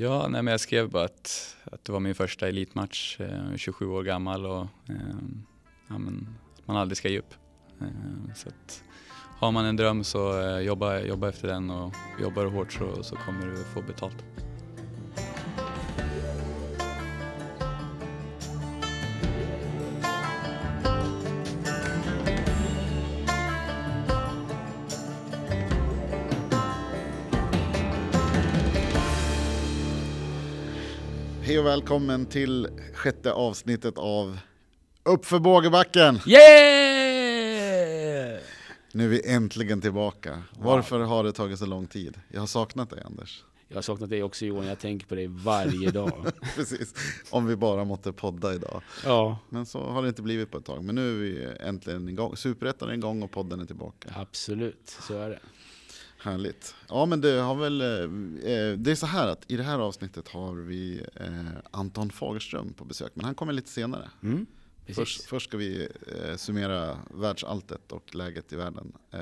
Ja, nej, men jag skrev bara att, att det var min första elitmatch, eh, 27 år gammal och eh, ja, men, att man aldrig ska ge upp. Eh, så att, har man en dröm så eh, jobba, jobba efter den och jobbar du hårt så, så kommer du få betalt. Välkommen till sjätte avsnittet av Uppför bågebacken! Yeah! Nu är vi äntligen tillbaka. Varför har det tagit så lång tid? Jag har saknat dig Anders. Jag har saknat dig också Johan, jag tänker på dig varje dag. Precis, om vi bara måtte podda idag. ja, Men så har det inte blivit på ett tag. Men nu är vi äntligen igång. Superettan är igång och podden är tillbaka. absolut, så är det. Härligt. Ja men det har väl, eh, det är så här att i det här avsnittet har vi eh, Anton Fagerström på besök. Men han kommer lite senare. Mm. Först, först ska vi eh, summera världsalltet och läget i världen. Eh,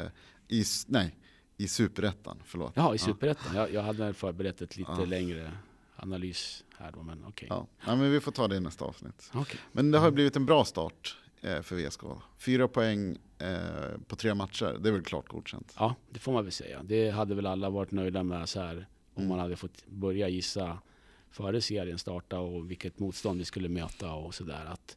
i, nej, i superettan, förlåt. Ja, i Superettan. Jag, jag hade förberett ett lite Ja. längre analys här då, men okej. Ja. ja, men vi får ta det i nästa avsnitt. Okej. Men det har blivit en bra start eh, för VSK. Fyra poäng eh, på tre matcher, det är väl klart godkänt. Ja, det får man väl säga. Det hade väl alla varit nöjda med så här om Mm. man hade fått börja gissa före serien starta och vilket motstånd vi skulle möta och sådär. Att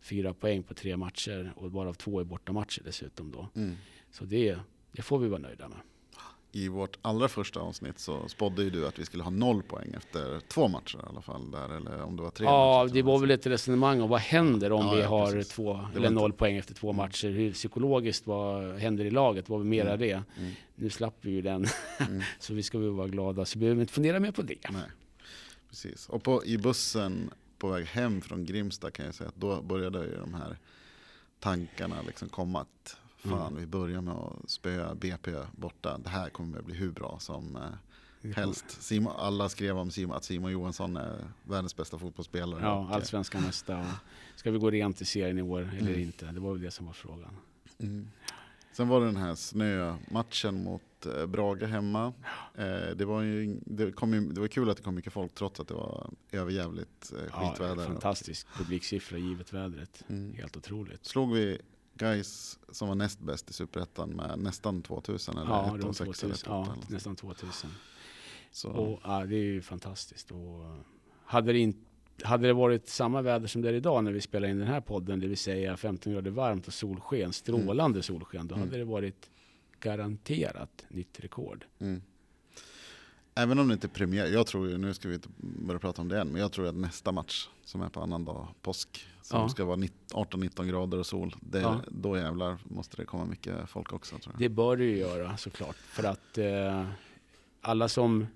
fyra poäng på tre matcher och bara två i bortamatcher dessutom då. Mm. Så det, det får vi vara nöjda med. I vårt allra första avsnitt så spådde ju du att vi skulle ha noll poäng efter två matcher i alla fall. Där, eller om det var tre Ja, matcher. det var väl ett resonemang om vad händer om Ja, vi ja, har precis. två eller noll poäng efter två matcher. Hur psykologiskt vad händer i laget? Vad var mera Mm. det? Mm. Nu slapp vi ju den. Mm. så vi ska väl vara glada. Så behöver vi inte fundera mer på det. Nej, precis. Och på, i bussen på väg hem från Grimsta kan jag säga att då började ju de här tankarna liksom komma att fan Mm. vi börjar med att spöa BP borta. Det här kommer att bli hur bra som eh, helst. Simon, alla skrev om Simon, att Simon Johansson är världens bästa fotbollsspelare. Ja, eh, allsvenskan nästa. Ska vi gå rent i serien i år eller Mm. inte? Det var väl det som var frågan. Mm. Sen var det den här snömatchen mot eh, Brage hemma. Eh, det, var ju, det, kom ju, det var kul att det kom mycket folk trots att det var överjävligt eh, Ja, skitväder. fantastisk publiksiffra givet vädret. Mm. Helt otroligt. Slog vi Guys som var näst bäst i Superettan med nästan 2000 eller Ja, 1 och runt 6 2000. eller 1 Ja, eller nästan 2000. Så, Och, ja, det är ju fantastiskt. Och, hade, det inte, hade det varit samma väder som det är idag när vi spelar in den här podden, det vill säga 15 grader varmt och solsken, strålande solsken, då Mm. hade det varit garanterat nytt rekord. mm. Även om det inte är premiär, jag tror ju, nu ska vi inte börja prata om det än, men jag tror att nästa match som är på annandag påsk, som Ja. ska vara 18-19 grader och sol, det, Ja. då jävlar måste det komma mycket folk också tror jag. Det bör det ju göra såklart. För att eh, alla som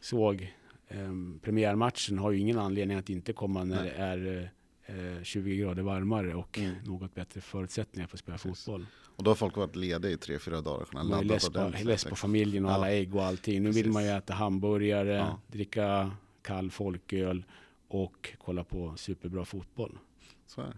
såg eh, premiärmatchen har ju ingen anledning att inte komma när Nej. det är eh, 20 grader varmare och Mm. något bättre förutsättningar för att spela Precis. fotboll. Och då har folk varit lediga i tre fyra dagar och kunnat ladda less på, ordentligt, less på familjen och Ja. alla ägg och allting. Nu vill Precis. man ju äta hamburgare, Ja. dricka kall folköl och kolla på superbra fotboll. Så är det.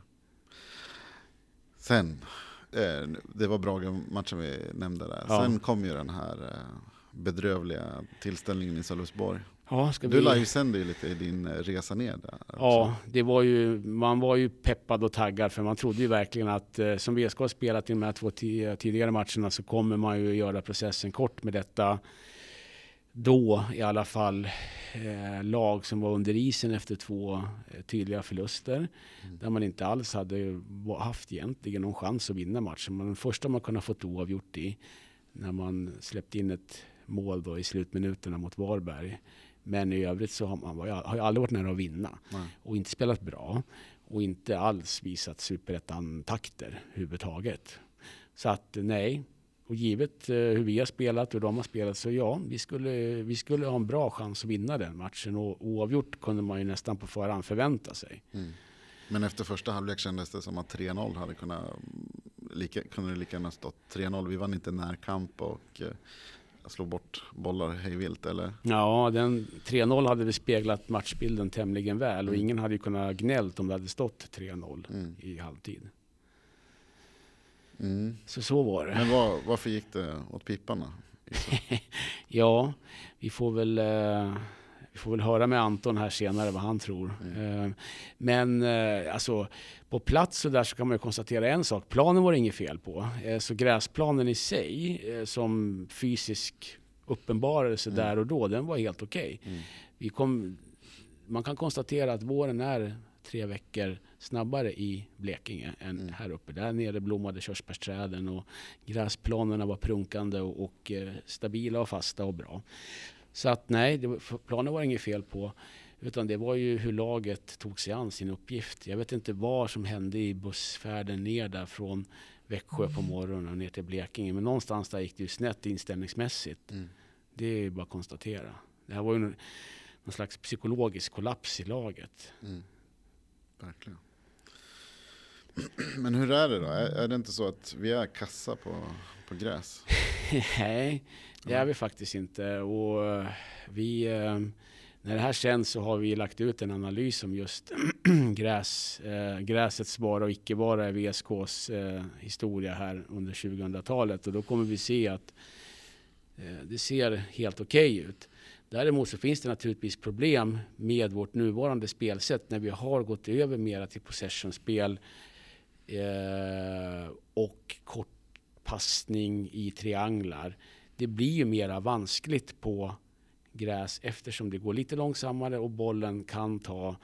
Sen, eh, det var Brage-matchen vi nämnde där. Ja. Sen kom ju den här eh, bedrövliga tillställningen i Sölvesborg. Ja, Du vi... livesände ju lite i din eh, resa ner där. också. Ja, det var ju, man var ju peppad och taggad för man trodde ju verkligen att eh, som VSK har spelat i de här två ti- tidigare matcherna så kommer man ju göra processen kort med detta. Då i alla fall eh, lag som var under isen efter två eh, tydliga förluster. Mm. Där man inte alls hade haft egentligen någon chans att vinna matchen. Men den första man kunnat fått oavgjort i när man släppte in ett mål då i slutminuterna mot Varberg. Men i övrigt så har man har ju aldrig varit nära att vinna Nej. och inte spelat bra och inte alls visat superettan-takter överhuvudtaget. Så att nej, och givet eh, hur vi har spelat och hur de har spelat så ja, vi skulle, vi skulle ha en bra chans att vinna den matchen och oavgjort kunde man ju nästan på förhand förvänta sig. Mm. Men efter första halvlek kändes det som att 3-0 hade kunnat, lika, kunde det lika gärna stått 3-0. Vi vann inte närkamp och slog bort bollar hejvilt eller? Ja, den 3-0 hade väl speglat matchbilden tämligen väl och Mm. ingen hade ju kunnat gnällt om det hade stått 3-0 Mm. i halvtid. Mm. Så så var det. Men var, varför gick det åt pipan då? Ja, vi får väl, eh, vi får väl höra med Anton här senare vad han tror. Mm. Eh, men eh, alltså på plats så där så kan man ju konstatera en sak. Planen var det inget fel på. Eh, så gräsplanen i sig som fysisk uppenbarelse mm. där och då, den var helt okej. Okay. Mm. man kan konstatera att våren är tre veckor snabbare i Blekinge än mm. här uppe. Där nere blommade körsbärsträden och gräsplanerna var prunkande och, och stabila och fasta och bra. Så att nej, det, planen var inget fel på. Utan det var ju hur laget tog sig an sin uppgift. Jag vet inte vad som hände i bussfärden ner där från Växjö på morgonen och ner till Blekinge. Men någonstans där gick det ju snett inställningsmässigt. Mm. Det är ju bara att konstatera. Det här var ju någon, någon slags psykologisk kollaps i laget. Mm. Verkligen. Men hur är det då? Är, är, det inte så att vi är kassa på, på gräs? Nej, det är vi faktiskt inte. Och eh, vi, eh, när det här känns så har vi lagt ut en analys om just gräs, eh, gräsets vara och icke vara i VSKs historia här under 2000-talet. Och då kommer vi se att det ser helt okej okay ut. Däremot så finns det naturligtvis problem med vårt nuvarande spelsätt när vi har gått över mera till possessionspel eh, och kortpassning i trianglar. Det blir ju mera vanskligt på gräs eftersom det går lite långsammare och bollen kan ta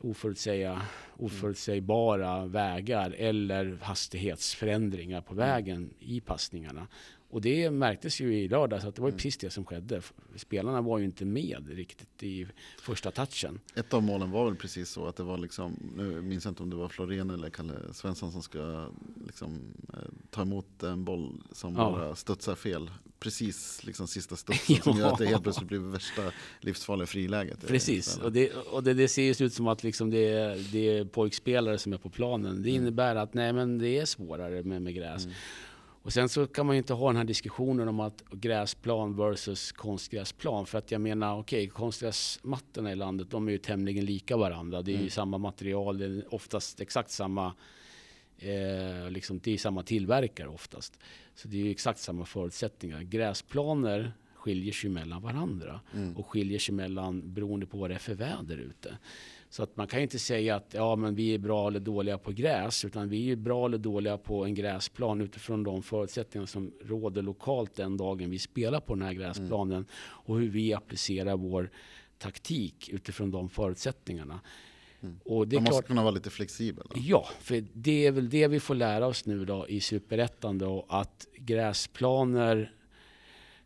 oförutsäga, oförutsägbara vägar eller hastighetsförändringar på vägen i passningarna. Och det märktes ju i lördags att det var mm. precis det som skedde. Spelarna var ju inte med riktigt i första touchen. Ett av målen var väl precis så att det var liksom, nu minns jag inte om det var Florén eller Kalle Svensson som ska liksom, eh, ta emot en boll som ja. bara studsar fel. Precis liksom sista studsen som gör att det helt plötsligt blir värsta livsfarliga friläget. Precis, och, det, och det, det ser ju ut som att liksom det, är, det är pojkspelare som är på planen. Det mm. innebär att nej, men det är svårare med, med gräs. Mm. Och sen så kan man ju inte ha den här diskussionen om att gräsplan versus konstgräsplan. För att jag menar, okej, okay, konstgräsmattorna i landet, de är ju tämligen lika varandra. Det är mm. ju samma material, det är oftast exakt samma, eh, liksom, det är samma tillverkare oftast. Så det är ju exakt samma förutsättningar. Gräsplaner skiljer sig mellan varandra mm. och skiljer sig mellan beroende på vad det är för väder ute. Så att man kan inte säga att ja, men vi är bra eller dåliga på gräs, utan vi är bra eller dåliga på en gräsplan utifrån de förutsättningar som råder lokalt den dagen vi spelar på den här gräsplanen mm. och hur vi applicerar vår taktik utifrån de förutsättningarna. Mm. Och det Man måste klart, kunna vara lite flexibel. Då. Ja, för det är väl det vi får lära oss nu då i Superettan då, att gräsplaner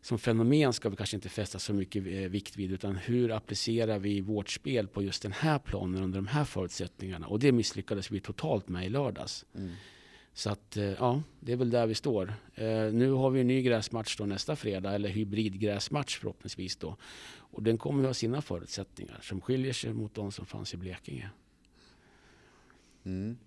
som fenomen ska vi kanske inte fästa så mycket eh, vikt vid utan hur applicerar vi vårt spel på just den här planen under de här förutsättningarna. Och det misslyckades vi totalt med i lördags. Mm. Så att eh, ja, det är väl där vi står. Eh, nu har vi en ny gräsmatch då nästa fredag, eller hybridgräsmatch förhoppningsvis då. Och den kommer ha sina förutsättningar som skiljer sig mot de som fanns i Blekinge. Mm.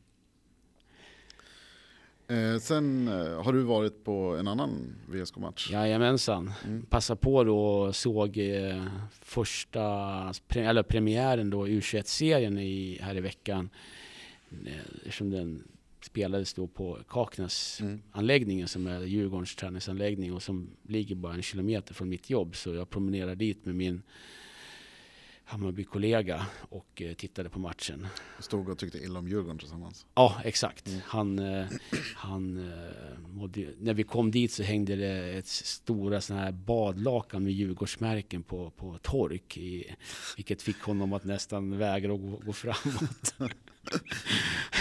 Eh, sen eh, har du varit på en annan VSK-match? Jajamensan. Mm. Passa på då och såg eh, första, eller premiären då U21-serien i, här i veckan. Eh, eftersom den spelades då på Kaknäs mm. anläggningen som är Djurgårdens träningsanläggning och som ligger bara en kilometer från mitt jobb. Så jag promenerar dit med min Hammarby-kollega och eh, tittade på matchen. Stod och tyckte illa om Djurgården tillsammans? Ja, exakt. Mm. Han, eh, han, eh, mådde, när vi kom dit så hängde det ett stora såna här badlakan med Djurgårdsmärken på, på tork. I, vilket fick honom att nästan vägra att gå, gå framåt.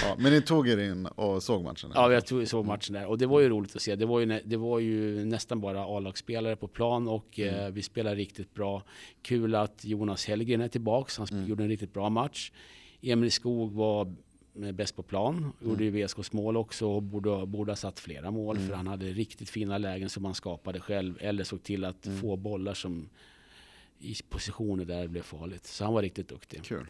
ja, men ni tog er in och såg matchen? Ja, jag tog, såg matchen där. Och det var ju roligt att se. Det var ju, det var ju nästan bara A-lagsspelare på plan och mm. eh, vi spelade riktigt bra. Kul att Jonas Hellgren är tillbaka. Han mm. gjorde en riktigt bra match. Emil Skog var eh, bäst på plan. Mm. Gjorde ju VSKs mål också och borde, borde ha satt flera mål mm. för han hade riktigt fina lägen som han skapade själv eller såg till att mm. få bollar som i positioner där det blev farligt. Så han var riktigt duktig. Kul.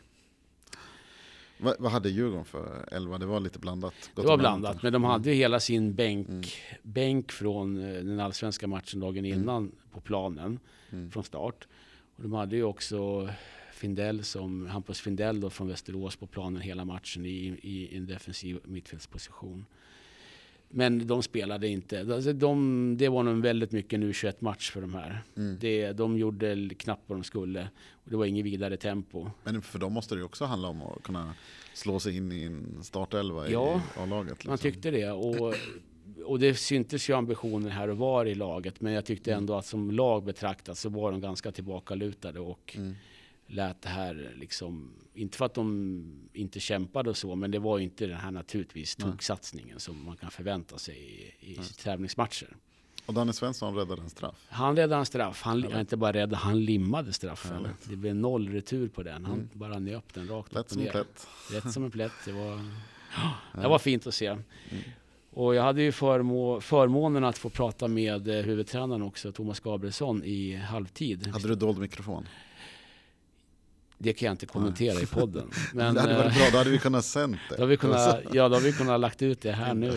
Vad, vad hade Djurgården för elva? Det var lite blandat? det var blandat, men de hade ju hela sin bänk, mm. bänk från eh, den allsvenska matchen dagen mm. innan mm. på planen mm. från start. Och de hade ju också Findell som, Hampus Findell då från Västerås på planen hela matchen i, i en defensiv mittfältsposition. Men de spelade inte. Alltså de, det var nog väldigt mycket en U21-match för de här. Mm. Det, de gjorde knappt vad de skulle. Och det var inget vidare tempo. Men för dem måste det ju också handla om att kunna slå sig in i en startelva Ja, i A-laget. Liksom. Man tyckte det. Och, och det syntes ju ambitioner här och var i laget. Men jag tyckte ändå att som lag betraktat så var de ganska tillbakalutade. Och Mm. Lät det här liksom, inte för att de inte kämpade och så, men det var ju inte den här naturligtvis toksatsningen som man kan förvänta sig i, i tävlingsmatcher. Och Danne Svensson räddade en straff. Han räddade en straff. Han, Härligt. inte bara räddade, han limmade straffen. Härligt. Det blev noll retur på den. Han Mm. bara nöp den rakt Lätt upp och som ner. plätt. Rätt som en plätt. Det var, det var fint att se. Och jag hade ju förmå, förmånen att få prata med eh, huvudtränaren också, Thomas Gabrielsson, i halvtid. Hade du dold mikrofon? Det kan jag inte kommentera i podden. Men, det hade varit eh, bra, då hade vi kunnat sänt det. Då vi kunnat, ja, då har vi kunnat lagt ut det här nu då.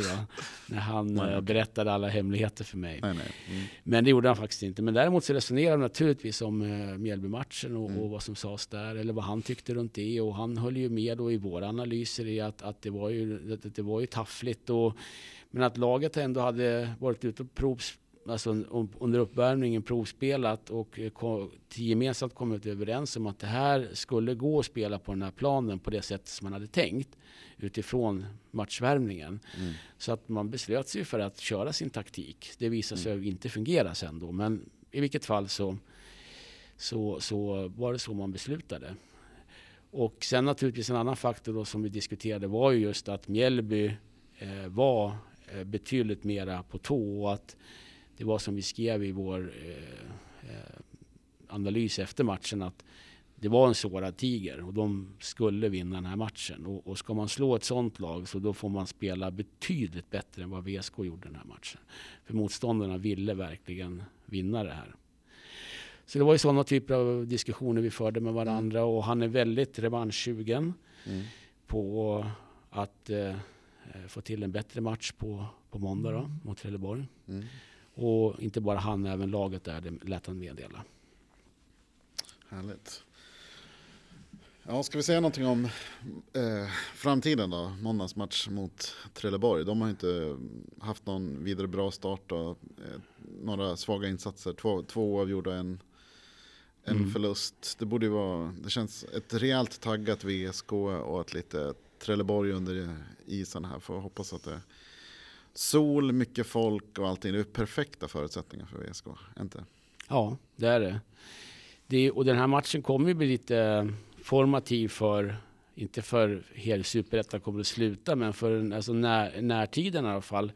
När han Nej, eh, berättade alla hemligheter för mig. Nej, nej. Mm. Men det gjorde han faktiskt inte. Men däremot så resonerade han naturligtvis om eh, Mjällbymatchen och, Mm. och vad som sades där. Eller vad han tyckte runt det. Och han höll ju med då i våra analyser i att, att det var ju, att det var ju taffligt. Och, men att laget ändå hade varit ute och provs, alltså un- under uppvärmningen provspelat och eh, gemensamt kommit överens om att det här skulle gå att spela på den här planen på det sätt som man hade tänkt utifrån matchvärmningen. Mm. Så att man beslöt sig för att köra sin taktik. Det visade sig Mm. inte fungera sen då. Men i vilket fall så, så, så var det så man beslutade. Och sen naturligtvis en annan faktor då som vi diskuterade var ju just att Mjällby eh, var eh, betydligt mera på tå och att det var som vi skrev i vår eh, eh, analys efter matchen att det var en sårad tiger och de skulle vinna den här matchen. Och, och ska man slå ett sånt lag så då får man spela betydligt bättre än vad VSK gjorde den här matchen. För motståndarna ville verkligen vinna det här. Så det var ju sådana typer av diskussioner vi förde med varandra och han är väldigt revanschsugen Mm. på att eh, få till en bättre match på, på måndag då, mot Trelleborg. Mm. Och inte bara han, även laget där, det lät han meddela. Härligt. Ja, ska vi säga någonting om eh, framtiden då? Måndagens match mot Trelleborg. De har inte haft någon vidare bra start. Och, eh, några svaga insatser. Två, två oavgjorda, en, en Mm. förlust. Det borde ju vara, det känns ett rejält taggat VSK och ett lite Trelleborg under isen här. Får hoppas att det sol, mycket folk och allting. Det är perfekta förutsättningar för VSK. Inte? Ja, det är det. det och den här matchen kommer ju bli lite formativ för, inte för hela superettan kommer att sluta, men för alltså när, närtiden i alla fall.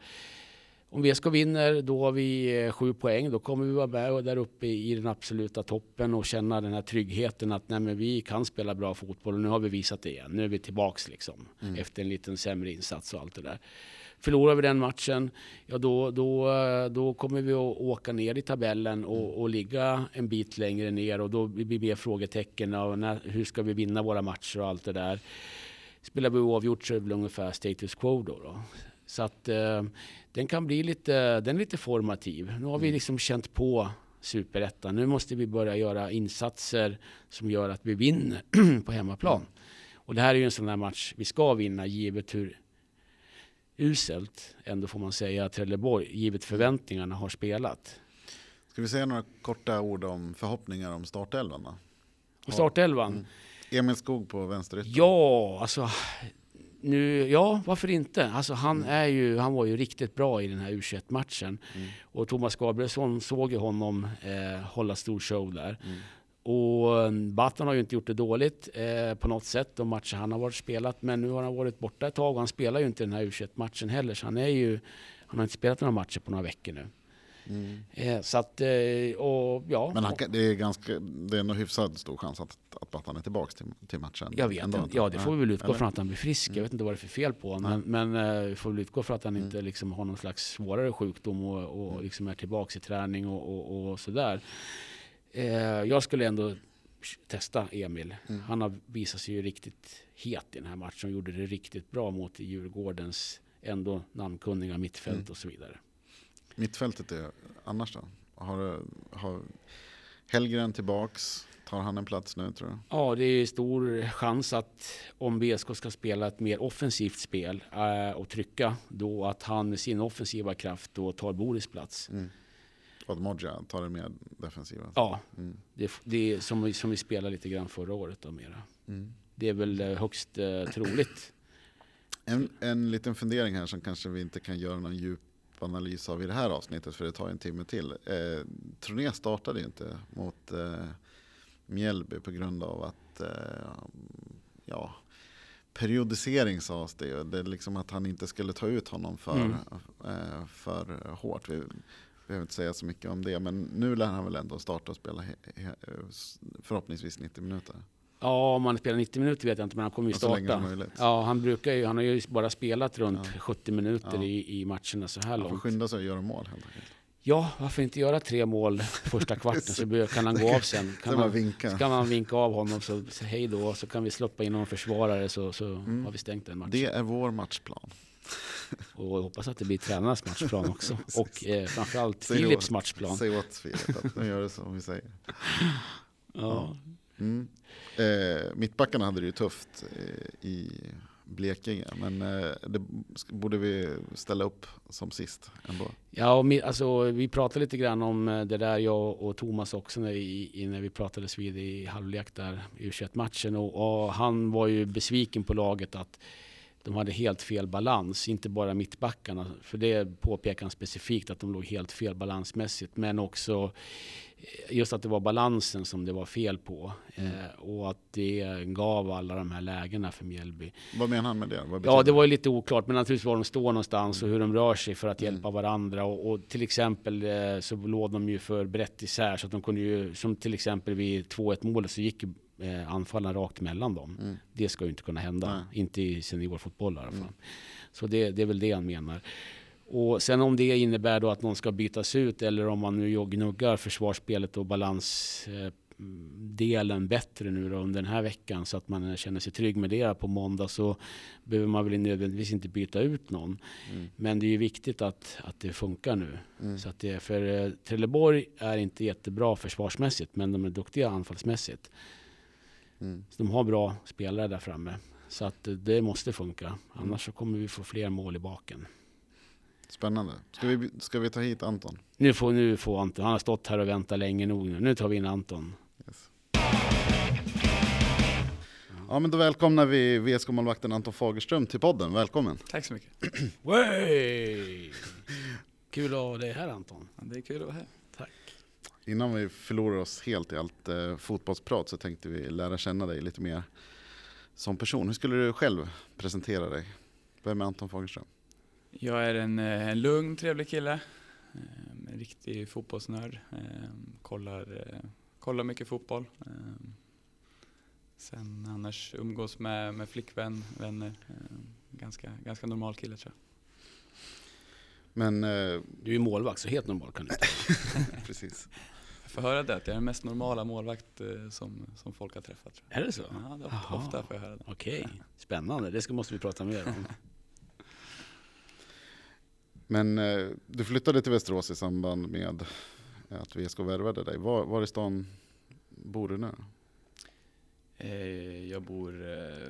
Om VSK vinner, då har vi eh, sju poäng. Då kommer vi vara med där uppe i den absoluta toppen och känna den här tryggheten att nej, vi kan spela bra fotboll och nu har vi visat det igen. Nu är vi tillbaks liksom efter en liten sämre insats och allt det där. Förlorar vi den matchen, ja då, då, då kommer vi att åka ner i tabellen och, och ligga en bit längre ner och då blir det mer frågetecken. Och när, hur ska vi vinna våra matcher och allt det där. Spelar vi oavgjort så är det väl ungefär status quo då. då. Så att eh, den kan bli lite, den är lite formativ. Nu har vi liksom känt på superettan. Nu måste vi börja göra insatser som gör att vi vinner på hemmaplan. Och det här är ju en sån här match vi ska vinna givet hur uselt, ändå får man säga, Trelleborg, givet förväntningarna, har spelat. Ska vi säga några korta ord om förhoppningar om startelvan då? Och startelvan? Mm. Emil Skog på vänsterytter. Ja, alltså nu, ja, varför inte? Alltså han, är ju, han var ju riktigt bra i den här U21-matchen. Mm. Och Thomas Gabrielsson såg ju honom eh, hålla stor show där. Mm. Och eh, Batan har ju inte gjort det dåligt eh, på något sätt de matcher han har varit spelat. Men nu har han varit borta ett tag och han spelar ju inte den här U21-matchen heller. Så han är ju, han har inte spelat några matcher på några veckor nu. Mm. Eh, så att, eh, och ja. Men han, det är ganska, det är nog hyfsat stor chans att, att Battan är tillbaka till, till matchen. Jag vet inte. Ja, det får vi väl utgå Eller? från att han blir frisk. Jag vet inte vad det är för fel på honom. Men, men eh, vi får väl utgå från att han Mm. inte liksom har någon slags svårare sjukdom och, och liksom är tillbaka i träning och, och, och sådär. Eh, jag skulle ändå testa Emil. Mm. Han har visat sig ju riktigt het i den här matchen och gjorde det riktigt bra mot Djurgårdens ändå namnkunniga mittfält Mm. och så vidare. Mittfältet är annars då? Har, har Hellgren tillbaks? Tar han en plats nu tror du? Ja, det är stor chans att om BSK ska spela ett mer offensivt spel äh, och trycka, då att han med sin offensiva kraft då tar Boris plats. Mm. Och att Modja tar det mer defensiva? Ja, mm. det, det är som, som vi spelade lite grann förra året då mera. Mm. Det är väl eh, högst eh, troligt. En, en liten fundering här som kanske vi inte kan göra någon djup analys av i det här avsnittet för det tar en timme till. Eh, Troné startade ju inte mot eh, Mjällby på grund av att eh, ja, periodisering sades det ju. Det är liksom att han inte skulle ta ut honom för, mm. eh, för hårt. Vi behöver inte säga så mycket om det men nu lär han väl ändå starta och spela förhoppningsvis 90 minuter. Ja, om han spelar 90 minuter vet jag inte, men han kommer ju starta. Ja, han, brukar ju, han har ju bara spelat runt ja. 70 minuter ja. i, i matcherna så här långt. Han får skynda sig att göra mål helt enkelt. Ja, varför inte göra tre mål första kvarten så kan han gå av sen. Kan man, vinka. Så kan man vinka av honom så, så hej då, så kan vi släppa in någon försvarare så, så mm. har vi stängt den matchen. Det är vår matchplan. Och jag hoppas att det blir tränarnas matchplan också. och eh, framförallt Philips matchplan. Säg åt Filip att de gör det som vi säger. Ja. Mm. Eh, mittbackarna hade det ju tufft eh, i Blekinge, men eh, det borde vi ställa upp som sist ändå. Ja, och mi, alltså, vi pratade lite grann om eh, det där, jag och Thomas också, när, i, när vi pratades vid i halvlek där i U21-matchen. Och, och, han var ju besviken på laget att de hade helt fel balans, inte bara mittbackarna, för det påpekar han specifikt att de låg helt fel balansmässigt, men också just att det var balansen som det var fel på. Mm. Eh, och att det gav alla de här lägena för Mjällby. Vad menar han med det? ja, det var ju lite oklart, men naturligtvis var de står någonstans och hur de rör sig för att mm. hjälpa varandra. Och, och till exempel eh, så låg de ju för brett isär, så att de kunde ju, som till exempel vid 2-1 målet så gick eh, anfallen rakt mellan dem. Mm. Det ska ju inte kunna hända, Nej. inte i seniorfotboll i alla fall. Mm. Så det, det är väl det han menar. Och sen om det innebär då att någon ska bytas ut eller om man nu gnuggar försvarsspelet och balansdelen bättre nu då under den här veckan så att man känner sig trygg med det på måndag så behöver man väl nödvändigtvis inte byta ut någon. Mm. Men det är ju viktigt att, att det funkar nu. Mm. Så att det, för eh, Trelleborg är inte jättebra försvarsmässigt men de är duktiga anfallsmässigt. Mm. Så de har bra spelare där framme. Så att det måste funka. Annars så kommer vi få fler mål i baken. Spännande. Ska vi, ska vi ta hit Anton? Nu får, nu får Anton. Han har stått här och väntat länge nog nu. Nu tar vi in Anton. Yes. Ja men då välkomnar vi VSK-målvakten Anton Fagerström till podden. Välkommen! Tack så mycket! kul att ha dig här Anton. Ja, det är kul att vara här. Innan vi förlorar oss helt i allt eh, fotbollsprat så tänkte vi lära känna dig lite mer som person. Hur skulle du själv presentera dig? Vem är Anton Fagerström? Jag är en, eh, en lugn, trevlig kille. Eh, en riktig fotbollsnörd. Eh, kollar, kollar mycket fotboll. Sen annars umgås med, med flickvän, vänner. Ganska, ganska normal kille tror jag. Men, du är målvakt, så helt normal kan du inte Precis. Får höra det, att jag är den mest normala målvakt som, som folk har träffat. Tror jag. Är det så? Ja, det ofta, ofta får jag höra det. Okej, okay. spännande. Det ska, måste vi prata mer om. Men eh, du flyttade till Västerås i samband med att VSK värvade dig. Var, var i stan bor du nu? Eh, jag bor eh,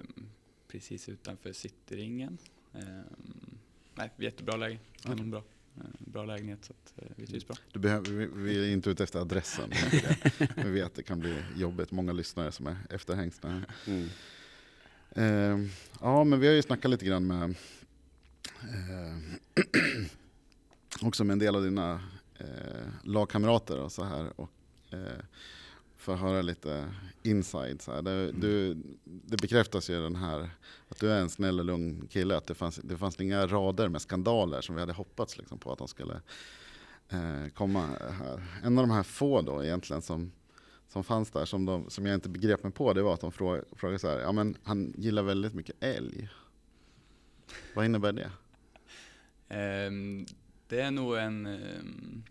precis utanför Cityringen. Eh, nej, jättebra läge. Okay. Bra. Eh, bra lägenhet så att eh, vi trivs bra. Du behöver, vi, vi är inte ute efter adressen. vi vet att det kan bli jobbigt. Många lyssnare som är efterhängsna. Mm. Eh, ja, men vi har ju snackat lite grann med eh, också med en del av dina eh, lagkamrater och så här. Och, eh, få höra lite inside. Så. Det, mm. du, det bekräftas ju den här, att du är en snäll och lugn kille. Att det fanns, det fanns inga rader med skandaler som vi hade hoppats liksom, på att de skulle eh, komma här. En av de här få då egentligen som, som fanns där, som, de, som jag inte begrep mig på, det var att de frågade, frågade så här, ja men han gillar väldigt mycket älg. Vad innebär det? Um, det är nog en... Um,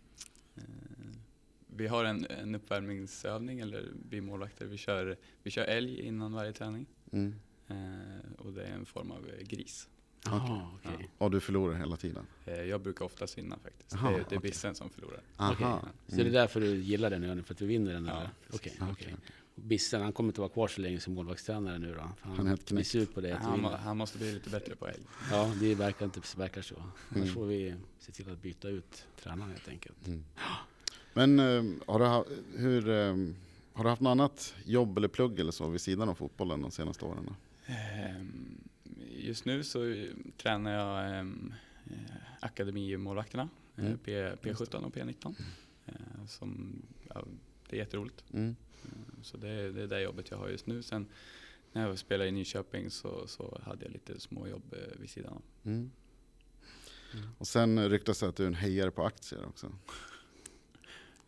vi har en, en uppvärmningsövning, eller vi målvakter, vi kör, vi kör älg innan varje träning. Mm. Uh, och det är en form av gris. Aha, okay. ja. Och du förlorar hela tiden? Uh, jag brukar oftast vinna faktiskt. Aha, det, är, det är bissen som förlorar. Okay. Mm. Så det är därför du gillar den övningen, för att du vinner den? Ja. Okay, okay. Bissen, han kommer inte vara kvar så länge som målvaktstränare nu då. Han, Han är helt knäckt. ut på det. Han, han måste bli lite bättre på helg. Ja, det verkar inte verkar så. Annars Mm. får vi se till att byta ut tränaren helt enkelt. Mm. Men eh, har, du hur, eh, har du haft något annat jobb eller plugg eller så vid sidan av fotbollen de senaste åren? Ehm, Just nu så tränar jag ehm, eh, akademimålvakterna, Mm. P, P17 och P19. Eh, Som, ja, det är jätteroligt. Mm. Så det är, det är det jobbet jag har just nu. Sen när jag spelade i Nyköping så, så hade jag lite småjobb vid sidan av. Mm. Mm. Och sen ryktas det att du är en hejare på aktier också.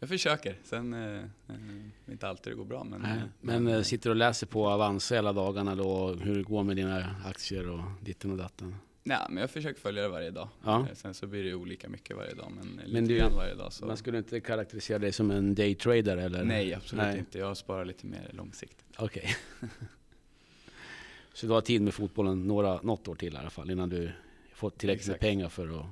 Jag försöker, sen eh, eh, inte alltid det går bra. Men, Nej, eh, men eh, sitter och läser på Avanza hela dagarna då, hur det går med dina aktier och ditten och datten? Nej, men jag försöker följa det varje dag. Ja. Eh, Sen så blir det olika mycket varje dag, men, Men lite grann varje dag. Så. Man skulle inte karaktärisera dig som en daytrader eller? Nej, absolut Nej. inte. Jag sparar lite mer långsiktigt. Okej. så du har tid med fotbollen några, något år till i alla fall innan du fått tillräckligt med pengar för att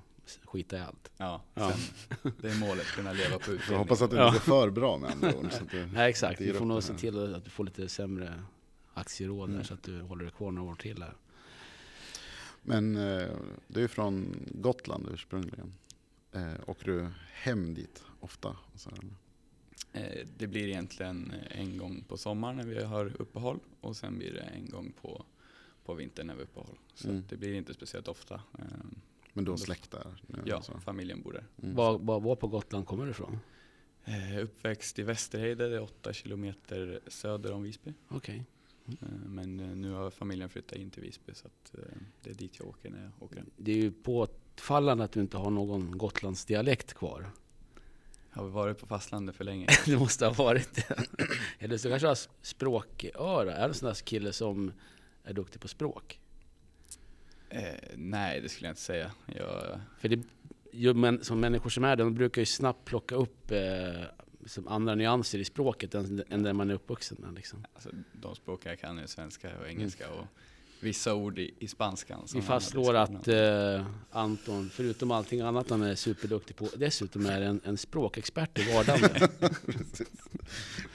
skita i allt? Ja, Ja. Sen, det är målet, kunna leva på Jag utbildning. hoppas att du inte är för bra med andra ord. Så att du, Nej exakt, ger får nog se till att du får lite sämre aktieråd Mm. så att du håller dig kvar några år till här. Men eh, du är från Gotland ursprungligen. Eh, åker du hem dit ofta? Och så? Eh, Det blir egentligen en gång på sommaren när vi har uppehåll och sen blir det en gång på, på vintern när vi har uppehåll. Så Mm. det blir inte speciellt ofta. Men du har Då- släkt där? Nu, Ja, alltså. familjen bor där. Mm. Var, var, var på Gotland kommer du ifrån? Eh, Uppväxt i Västerhejde, det är åtta kilometer söder om Visby. Okej. Eh, Men eh, nu har familjen flyttat in till Visby så att eh, det är dit jag åker när jag åker. Det är ju påfallande att du inte har någon Gotlandsdialekt kvar. Har vi varit på fastlandet för länge? det måste ha varit det. Eller så kanske du har språköra. Är du en sån där kille som är duktig på språk? Eh, nej, det skulle jag inte säga. Jag, För det, ju, men, som människor som är det, de brukar ju snabbt plocka upp eh, som andra nyanser i språket än, än det man är uppvuxen med. Liksom. alltså, de språk jag kan är svenska och engelska och vissa ord i, i spanskan. Vi fastslår att eh, Anton, förutom allting annat han är superduktig på, dessutom är en, en språkexpert i vardagen.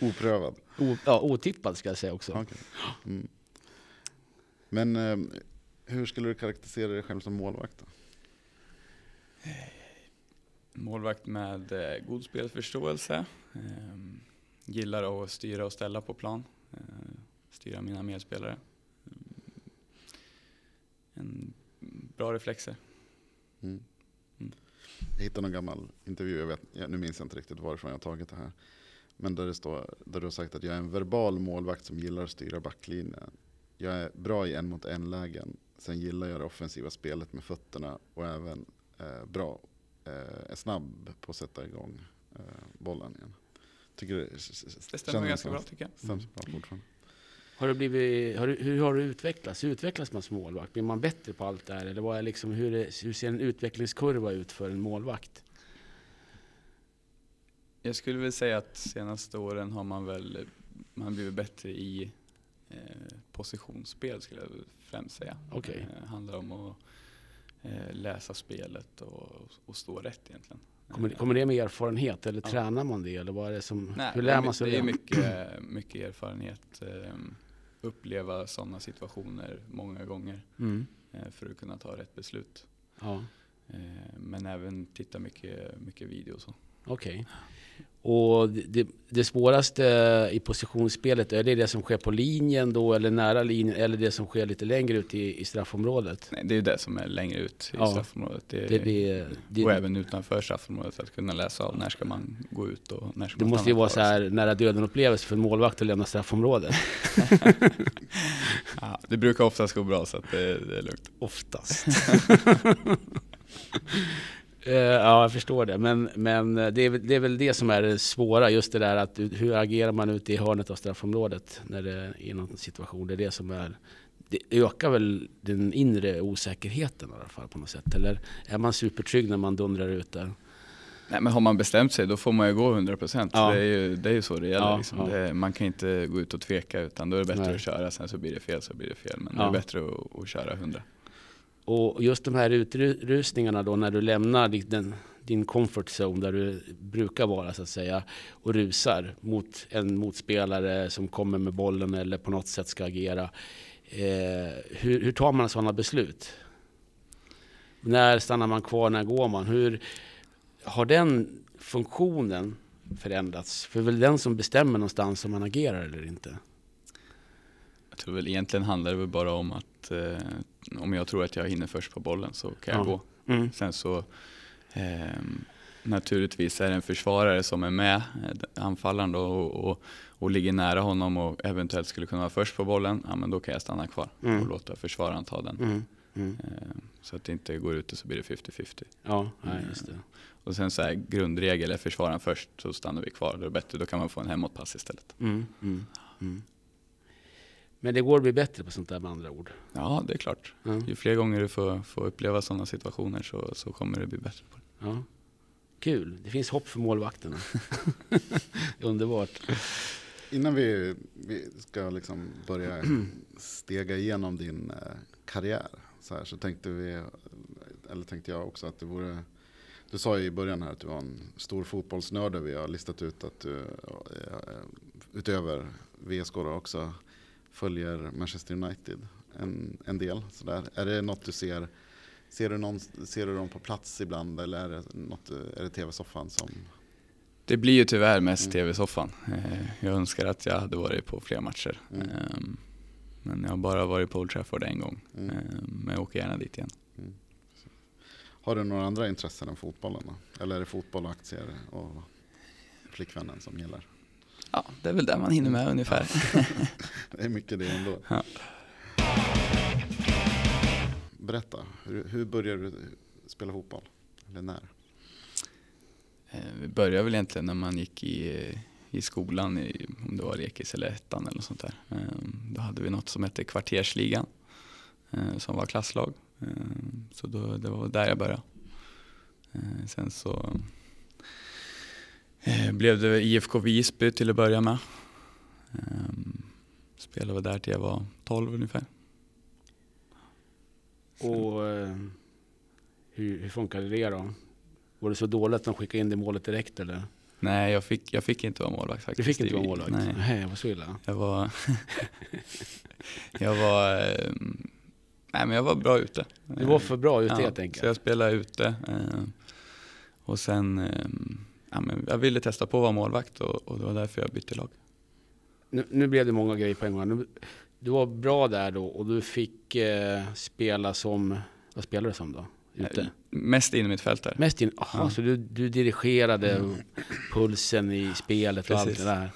Oprövad? o, ja, otippad ska jag säga också. Okej. Mm. Men eh, hur skulle du karaktärisera dig själv som målvakt? Då? Målvakt med eh, god spelförståelse. Eh, gillar att styra och ställa på plan. Eh, styra mina medspelare. Mm. En bra reflexer. Mm. Mm. Jag hittade någon gammal intervju, jag vet, jag, nu minns jag inte riktigt varifrån jag tagit det här. Men där, det står, där du har sagt att jag är en verbal målvakt som gillar att styra backlinjen. Jag är bra i en mot en lägen. Sen gillar jag det offensiva spelet med fötterna och även eh, bra, eh, är snabb på att sätta igång eh, bollen igen. Tycker det, Det stämmer ganska bra tycker jag. Stämmer bra fortfarande. Har du blivit, har du, hur har du utvecklats? Hur utvecklas man som målvakt? Blir man bättre på allt det här? Eller vad är liksom, hur, är, hur ser en utvecklingskurva ut för en målvakt? Jag skulle väl säga att senaste åren har man väl man blivit bättre i positionsspel skulle jag främst säga. Okej. Eh, handlar om att eh, läsa spelet och, och stå rätt egentligen. Kommer, Eh, kommer det med erfarenhet eller Ja. tränar man det? Eller vad är det som, Nej, hur det lär är man sig Det är det? mycket, mycket erfarenhet. Eh, uppleva sådana situationer många gånger Mm. eh, för att kunna ta rätt beslut. Ja, Eh, men även titta mycket, mycket video och så. okej. Och det, det, det svåraste i positionsspelet, är det det som sker på linjen då eller nära linjen eller det som sker lite längre ut i, i straffområdet? Nej, det är det som är längre ut i Ja. straffområdet. Det, Det, det, det, och även utanför straffområdet att kunna läsa av när ska man gå ut och när ska det man måste ju vara så här nära döden upplevelse för en målvakt att lämna straffområdet. Ja, det brukar oftast gå bra så att det, det är lugnt. Oftast. Eh, ja, jag förstår det. Men, men det, är, väl- det är väl det som är det svåra, just det där att hur agerar man ute i hörnet av straffområdet när det är någon situation. Det är det som är det ökar väl den inre osäkerheten i alla fall på något sätt. Eller är man supertrygg när man dundrar ut där? Nej, men har man bestämt sig då får man ju gå 100%. Ja. Det, är ju, det är ju så det gäller. Ja, liksom. ja. Det, man kan inte gå ut och tveka utan då är det bättre Nej. att köra. Sen så blir det fel så blir det fel. Men det är bättre att, att köra 100. Och just de här utrustningarna då när du lämnar din, din comfort zone där du brukar vara så att säga och rusar mot en motspelare som kommer med bollen eller på något sätt ska agera. Eh, hur, hur, tar man sådana beslut? När stannar man kvar? När går man? Hur har den funktionen förändrats? För det är väl den som bestämmer någonstans om man agerar eller inte? Jag tror väl egentligen handlar det väl bara om att eh, om jag tror att jag hinner först på bollen så kan jag ja. gå. Mm. Sen så eh, naturligtvis är det en försvarare som är med, eh, anfallaren då, och, och, och, ligger nära honom och eventuellt skulle kunna vara först på bollen, ja men då kan jag stanna kvar mm. och låta försvararen ta den. Mm. Mm. Eh, så att det inte går ut och så blir det 50-50. Ja, just det. Och sen så här grundregel är försvararen först så stannar vi kvar. Då är det bättre, då kan man få en hemåtpass istället. Mm, mm, mm. Men det går att bli bättre på sånt där med andra ord? Ja, det är klart. Ja. Ju fler gånger du får, får uppleva sådana situationer så, så kommer du bli bättre på det. Ja. Kul, det finns hopp för målvakterna. Underbart. Innan vi, vi ska liksom börja stega igenom din eh, karriär så, här, så tänkte, vi, eller tänkte jag också att det vore du sa i början här att du var en stor fotbollsnörd. Vi har listat ut att du eh, utöver VSK också följer Manchester United en, en del. Sådär. Är det något du ser, ser du, någon, ser du dem på plats ibland eller är det, något, är det tv-soffan som det blir ju tyvärr mest mm. tv-soffan. Eh, jag önskar att jag hade varit på fler matcher. Mm. Ehm, men jag har bara varit på Old Trafford en gång. Mm. Ehm, men jag åker gärna dit igen. Mm. Har du några andra intressen än fotbollen? Eller är det fotboll och aktier och flickvännen som gäller? Ja, det är väl där man hinner med ungefär. det är mycket det ändå. Ja. Berätta, hur, hur började du spela fotboll? Eller när? Eh, vi började väl egentligen när man gick i, i skolan, i, om det var lekis eller ettan eller något sånt där. Eh, då hade vi något som hette kvartersligan, eh, som var klasslag. Så då, det var där jag började. Sen så blev det IFK Visby till att börja med. Ehm, spelade där till jag var 12 ungefär. Och eh, hur, hur funkade det då? Var det så dåligt att de skickade in det målet direkt eller? Nej, jag fick, jag fick inte vara målvakt faktiskt. Du fick inte vara målvakt? Nej, Nej var så illa. Jag var... jag var... Ehm, nej, men jag var bra ute. Du var för bra ute ja, helt enkelt? så jag spelade ute. Ehm, och sen ja, men jag ville testa på att vara målvakt och, och det var därför jag bytte lag. Nu, nu blev det många grejer på en gång. Du var bra där då och du fick eh, spela som, vad spelade du som då? Ute? Eh, mest in i mitt fält där. Mest in, aha, ja. så du, du dirigerade mm. pulsen i spelet och Precis. allt det där.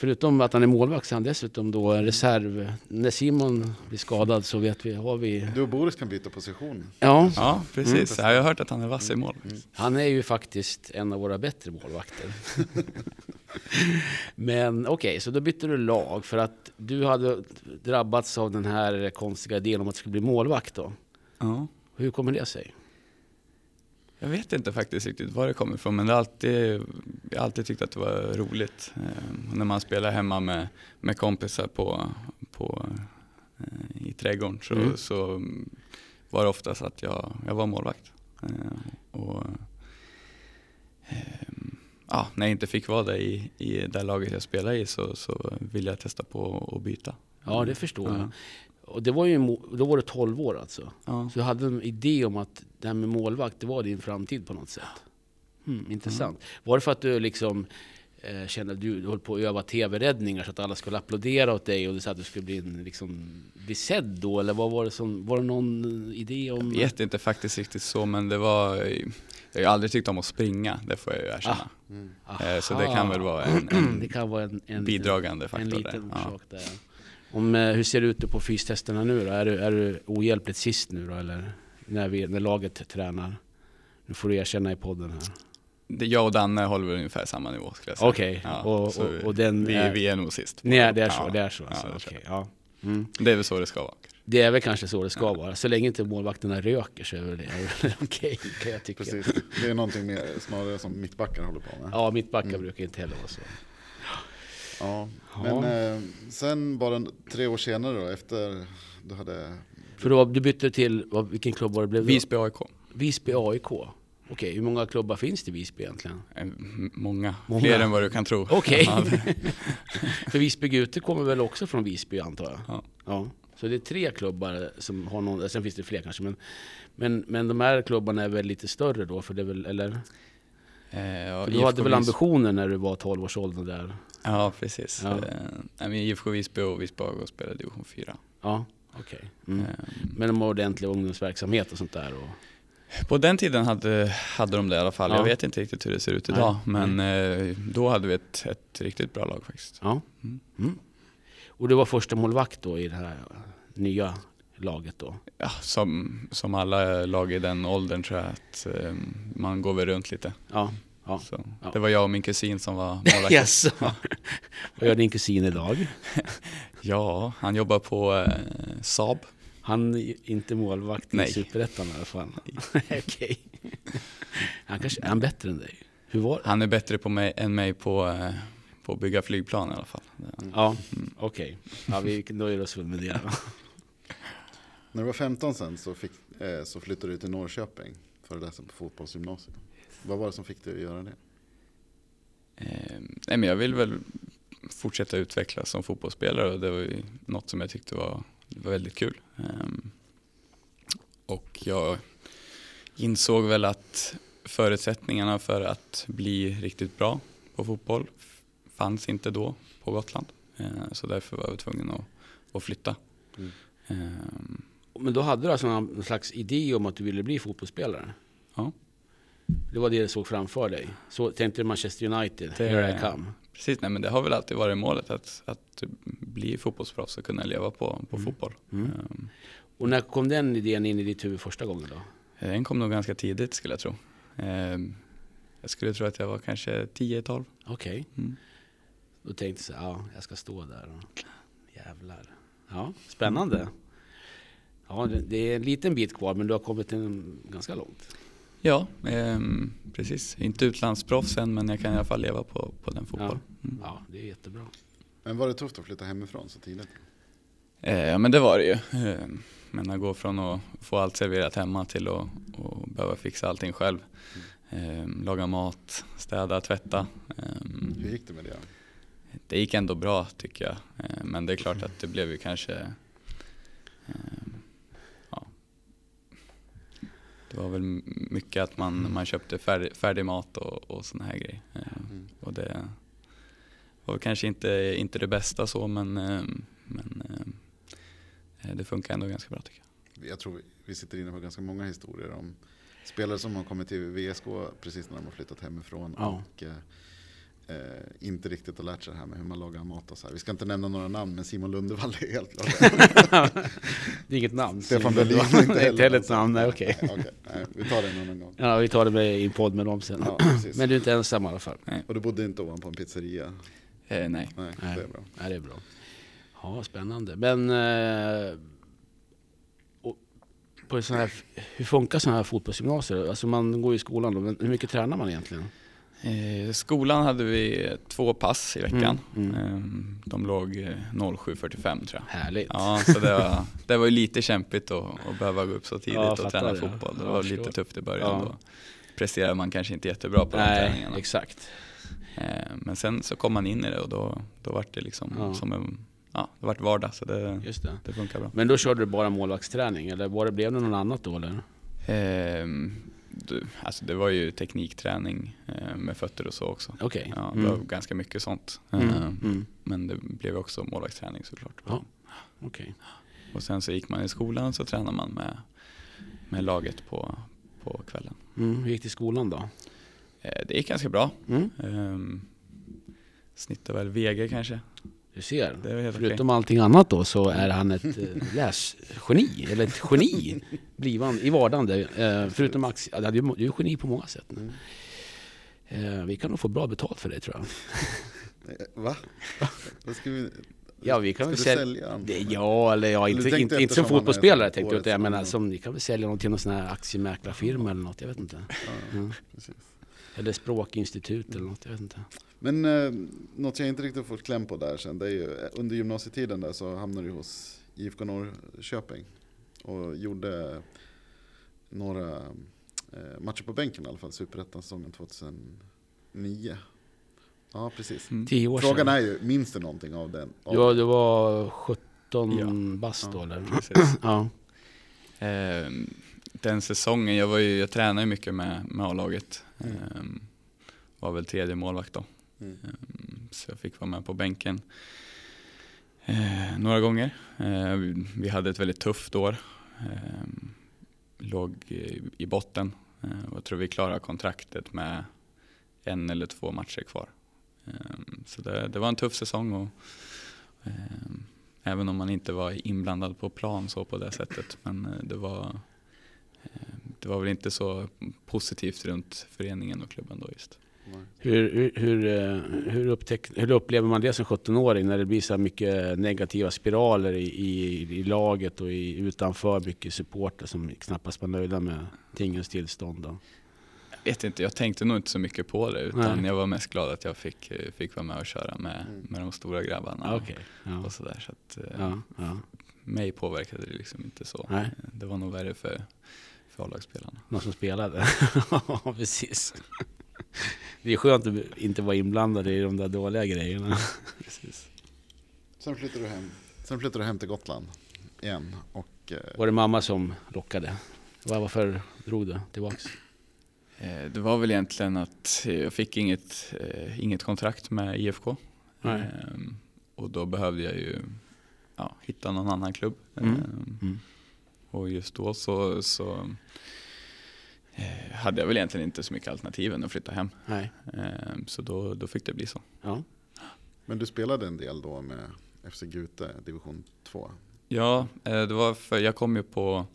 Förutom att han är målvakt så är han dessutom då reserv. När Simon blir skadad så vet vi, har vi... Du och Boris kan byta position. Ja, ja precis. Mm. Jag har hört att han är vass i mål. Mm. Han är ju faktiskt en av våra bättre målvakter. Men okej, okay, så då bytte du lag för att du hade drabbats av den här konstiga idén om att du skulle bli målvakt då. Ja. Hur kommer det sig? Jag vet inte faktiskt riktigt var det kommer ifrån men det alltid, jag har alltid tyckt att det var roligt. Eh, när man spelar hemma med, med kompisar på, på, eh, i trädgården så, mm. så var det oftast att jag, jag var målvakt. Eh, och, eh, ja, när jag inte fick vara där i, i det laget jag spelade i så, så ville jag testa på att byta. Ja, det förstår jag. Och det var ju, då var du 12 år alltså. Ja. Så du hade en idé om att det här med målvakt, det var din framtid på något sätt. Hmm, intressant. Mm. Var det för att du liksom eh, kände att du höll på att öva tv-räddningar så att alla skulle applådera åt dig och du sa att du skulle bli, en, liksom, bli sedd då? Eller vad var, det som, var det någon idé om? Jag vet inte faktiskt riktigt så, men det var... Jag har aldrig tyckt om att springa, det får jag ju erkänna. Ah. Mm. Eh, så det kan väl vara en, en, vara en, en bidragande faktor. En liten orsak ja. där. Om, eh, hur ser det ut på fystesterna nu då? Är du, är du ohjälpligt sist nu då eller? När, vi, när laget tränar? Nu får du erkänna i podden här. Jag och Danne håller väl ungefär samma nivå skulle jag säga. Okej, okay. ja, och, och, och, den vi, är, vi är nog sist. Nej, det är så. Ja, det är så alltså. ja, okay, ja. Mm. det är väl så det ska vara. Det är väl kanske så det ska ja. vara. Så länge inte målvakterna röker så är det okej, okay, kan jag tycka. Precis. Det är någonting mer, snarare som mittbackar håller på med. Ja, mittbackar mm. brukar inte heller vara så. Ja, men eh, sen bara tre år senare då, efter du hade... För då, du bytte till, vilken klubb var det blev? Visby AIK. Visby AIK. Okej, hur många klubbar finns det i Visby egentligen? M- Många, Många. fler än vad du kan tro. Okej. För Visby Gute kommer väl också från Visby antar jag? Ja. ja. Så det är tre klubbar som har någon, sen finns det fler kanske men, men, men de här klubbarna är väl lite större då? För det är väl, eller? Eh, ja, För du hade väl ambitioner när du var 12 års ålder där? Ja, precis. Ja. Eh, nej, IFK Visby och Visby AIK spelade division 4. Ja, okej. Mm. Eh, Men de har ordentlig ungdomsverksamhet och sånt där? Och, På den tiden hade, hade de det i alla fall. Ja. Jag vet inte riktigt hur det ser ut Nej, idag. Men eh, då hade vi ett, ett riktigt bra lag faktiskt. ja. Mm. Mm. Och du var första målvakt då i det här nya laget då? Ja, som, som alla lag i den åldern tror jag att eh, man går väl runt lite. Ja. Ja. Så, Ja. Det var jag och min kusin som var målvakter. Jaså? Vad gör din kusin idag? Ja, han jobbar på eh, Saab. Han är inte målvakt i. Superettan i alla fall. Okej. Han kanske är han bättre än dig? Hur var det? Han är bättre på mig, än mig på, eh, på att bygga flygplan i alla fall. Ja, Mm. okej. Ja, vi nöjer oss väl med det. När du var 15 sen så, fick, eh, så flyttade du till Norrköping för att läsa på fotbollsgymnasium. Vad var det som fick dig att göra det? Eh, nej men jag vill väl fortsätta utvecklas som fotbollsspelare och det var ju något som jag tyckte var, var väldigt kul. Ehm, och jag insåg väl att förutsättningarna för att bli riktigt bra på fotboll fanns inte då på Gotland. Eh, så därför var jag tvungen att, att flytta. Mm. Ehm, Men då hade du alltså någon slags idé om att du ville bli fotbollsspelare? Ja. Det var det du såg framför dig? Så tänkte du Manchester United, Det- here I come? precis, nej men det har väl alltid varit målet att, att bli fotbollsproffs och kunna leva på, på Mm. fotboll. Mm. Ehm, Och när kom den idén in i ditt huvud första gången då? Den kom nog ganska tidigt skulle jag tro. Ehm, Jag skulle tro att jag var kanske 10-12. Okej. Mm. Då tänkte jag så ja, jag ska stå där och jävlar. Ja, spännande. Ja, det, det är en liten bit kvar men du har kommit en, ganska långt. Ja, ehm, precis. Inte utlandsproffs än men jag kan i alla fall leva på, på den fotbollen. Mm. Ja, det är jättebra. Men var det tufft att flytta hemifrån så tidigt? Eh, Ja men det var det ju. Ehm, Men att gå från att få allt serverat hemma till att, att behöva fixa allting själv. Ehm, Laga mat, städa, tvätta. Ehm, Hur gick det med det? Det gick ändå bra tycker jag. Eh, Men det är klart att det blev ju kanske eh, ja. Det var väl mycket att man, man köpte färdig, färdig mat och, och sådana här grejer. Eh, Mm. Och det var kanske inte, inte det bästa så men, eh, men eh, det funkar ändå ganska bra tycker jag. Jag tror vi- vi sitter inne på ganska många historier om spelare som har kommit till VSK precis när de har flyttat hemifrån. Ja. Och, eh, inte riktigt har lärt sig det här med hur man lagar mat och så här. Vi ska inte nämna några namn men Simon Lundevall är helt klart Det är inget namn. Stefan Berlin är inte Nej, heller inte heller ett namn, nej okej. Nej, okej. Nej, vi tar det annan gång. Ja, vi tar det med i en podd med dem sen. Ja. Men du är inte ensam i alla fall. Och du bodde inte ovanpå en pizzeria? Eh, nej. Nej, Nej. det är bra. Ja, det är bra. Ja, spännande. Men eh, på sån här, hur funkar sådana här fotbollsgymnasier? Alltså man går i skolan då, men hur mycket tränar man egentligen? Eh, skolan hade vi två pass i veckan. Mm, mm. Eh, De låg eh, 07.45 tror jag. Härligt. Ja, så det var, det var ju lite kämpigt att, att behöva gå upp så tidigt Ja, och träna det. fotboll. Det Ja, var lite tufft i början. Ja. Då presterade man kanske inte jättebra på de Nej, träningarna. exakt. Eh, Men sen så kom man in i det och då, då var det liksom Ja. som en, ja, det vart vardag så det, Just det. det funkar bra. Men då körde du bara målvaktsträning eller var det, blev det något annat då eller? Ehm, du, alltså det var ju teknikträning eh, med fötter och så också. Okej. Ja, det Mm. var ganska mycket sånt. Mm. Eh, Mm. Men det blev också målvaktsträning såklart. Ja. Okej. Och sen så gick man i skolan så tränade man med, med laget på, på kvällen. Mm. Hur gick det i skolan då? Eh, Det gick ganska bra. Mm. Um, snittade väl VG kanske. Du ser. Det var helt Förutom allting annat då så är han ett eh, läsgeni, eller ett geni blivande, i vardande. Eh, förutom Max, ja, du är ju du är geni på många sätt. Mm. Eh, vi kan nog få bra betalt för det tror jag. Eh, Va? Vad ska vi, Ja, vi kan ska väl sälja... Det, ja, eller ja, inte, inte, inte som fotbollsspelare tänkte jag, jag menar som, ni kan väl sälja någon till någon sån här aktiemäklarfirma eller något, jag vet inte. Ja, Mm. precis. Eller språkinstitut eller något, jag vet inte. Men eh, något jag inte riktigt fått kläm på där sen, det är ju eh, under gymnasietiden där så hamnade du hos IFK Norrköping och gjorde några eh, matcher på bänken i alla fall, Superettan-säsongen 2009. Ja, precis. Mm. Tio år Frågan sedan. är ju, minns du någonting av den? Av Ja, det var 17 Ja. bast då Ja. eller? Precis. Ja. Eh, den säsongen, jag, var ju, jag tränade ju mycket med, med A-laget. Mm. Eh, var väl tredje målvakt då. Mm. Eh, så jag fick vara med på bänken eh, några gånger. Eh, vi, vi hade ett väldigt tufft år. Eh, låg i, i botten eh, och jag tror vi klarade kontraktet med en eller två matcher kvar. Så det, det var en tuff säsong och även om man inte var inblandad på plan så på det sättet. Men det var, det var väl inte så positivt runt föreningen och klubben då just. Hur, hur, hur, eh, upptäck, hur upplever man det som 17-åring när det blir så mycket negativa spiraler i, i, i laget och i, utanför mycket supporter som knappast var nöjda med tingens tillstånd? Då? Jag vet inte, jag tänkte nog inte så mycket på det utan Nej. jag var mest glad att jag fick, fick vara med och köra med, Mm. med de stora grabbarna Ja, Okej. Ja. och sådär. Så att, eh, Ja, ja. mig påverkade det liksom inte så. Nej. Det var nog värre för A-lagsspelarna. Någon som spelade? Ja, precis. Det är skönt att inte vara inblandad i de där dåliga grejerna. Precis. Sen flyttade du hem, sen flyttade du hem till Gotland igen. Och, eh, Var det mamma som lockade? Var- Varför drog du tillbaks? Eh, Det var väl egentligen att jag fick inget, eh, inget kontrakt med IFK. Nej. Ehm, Och då behövde jag ju ja, hitta någon annan klubb. Mm. Ehm, Mm. Och just då så, så eh, hade jag väl egentligen inte så mycket alternativ än att flytta hem. Nej. Ehm, Så då, då fick det bli så. Ja. men du spelade en del då med FC Gute, division 2. Ja, eh, det var för jag kom ju på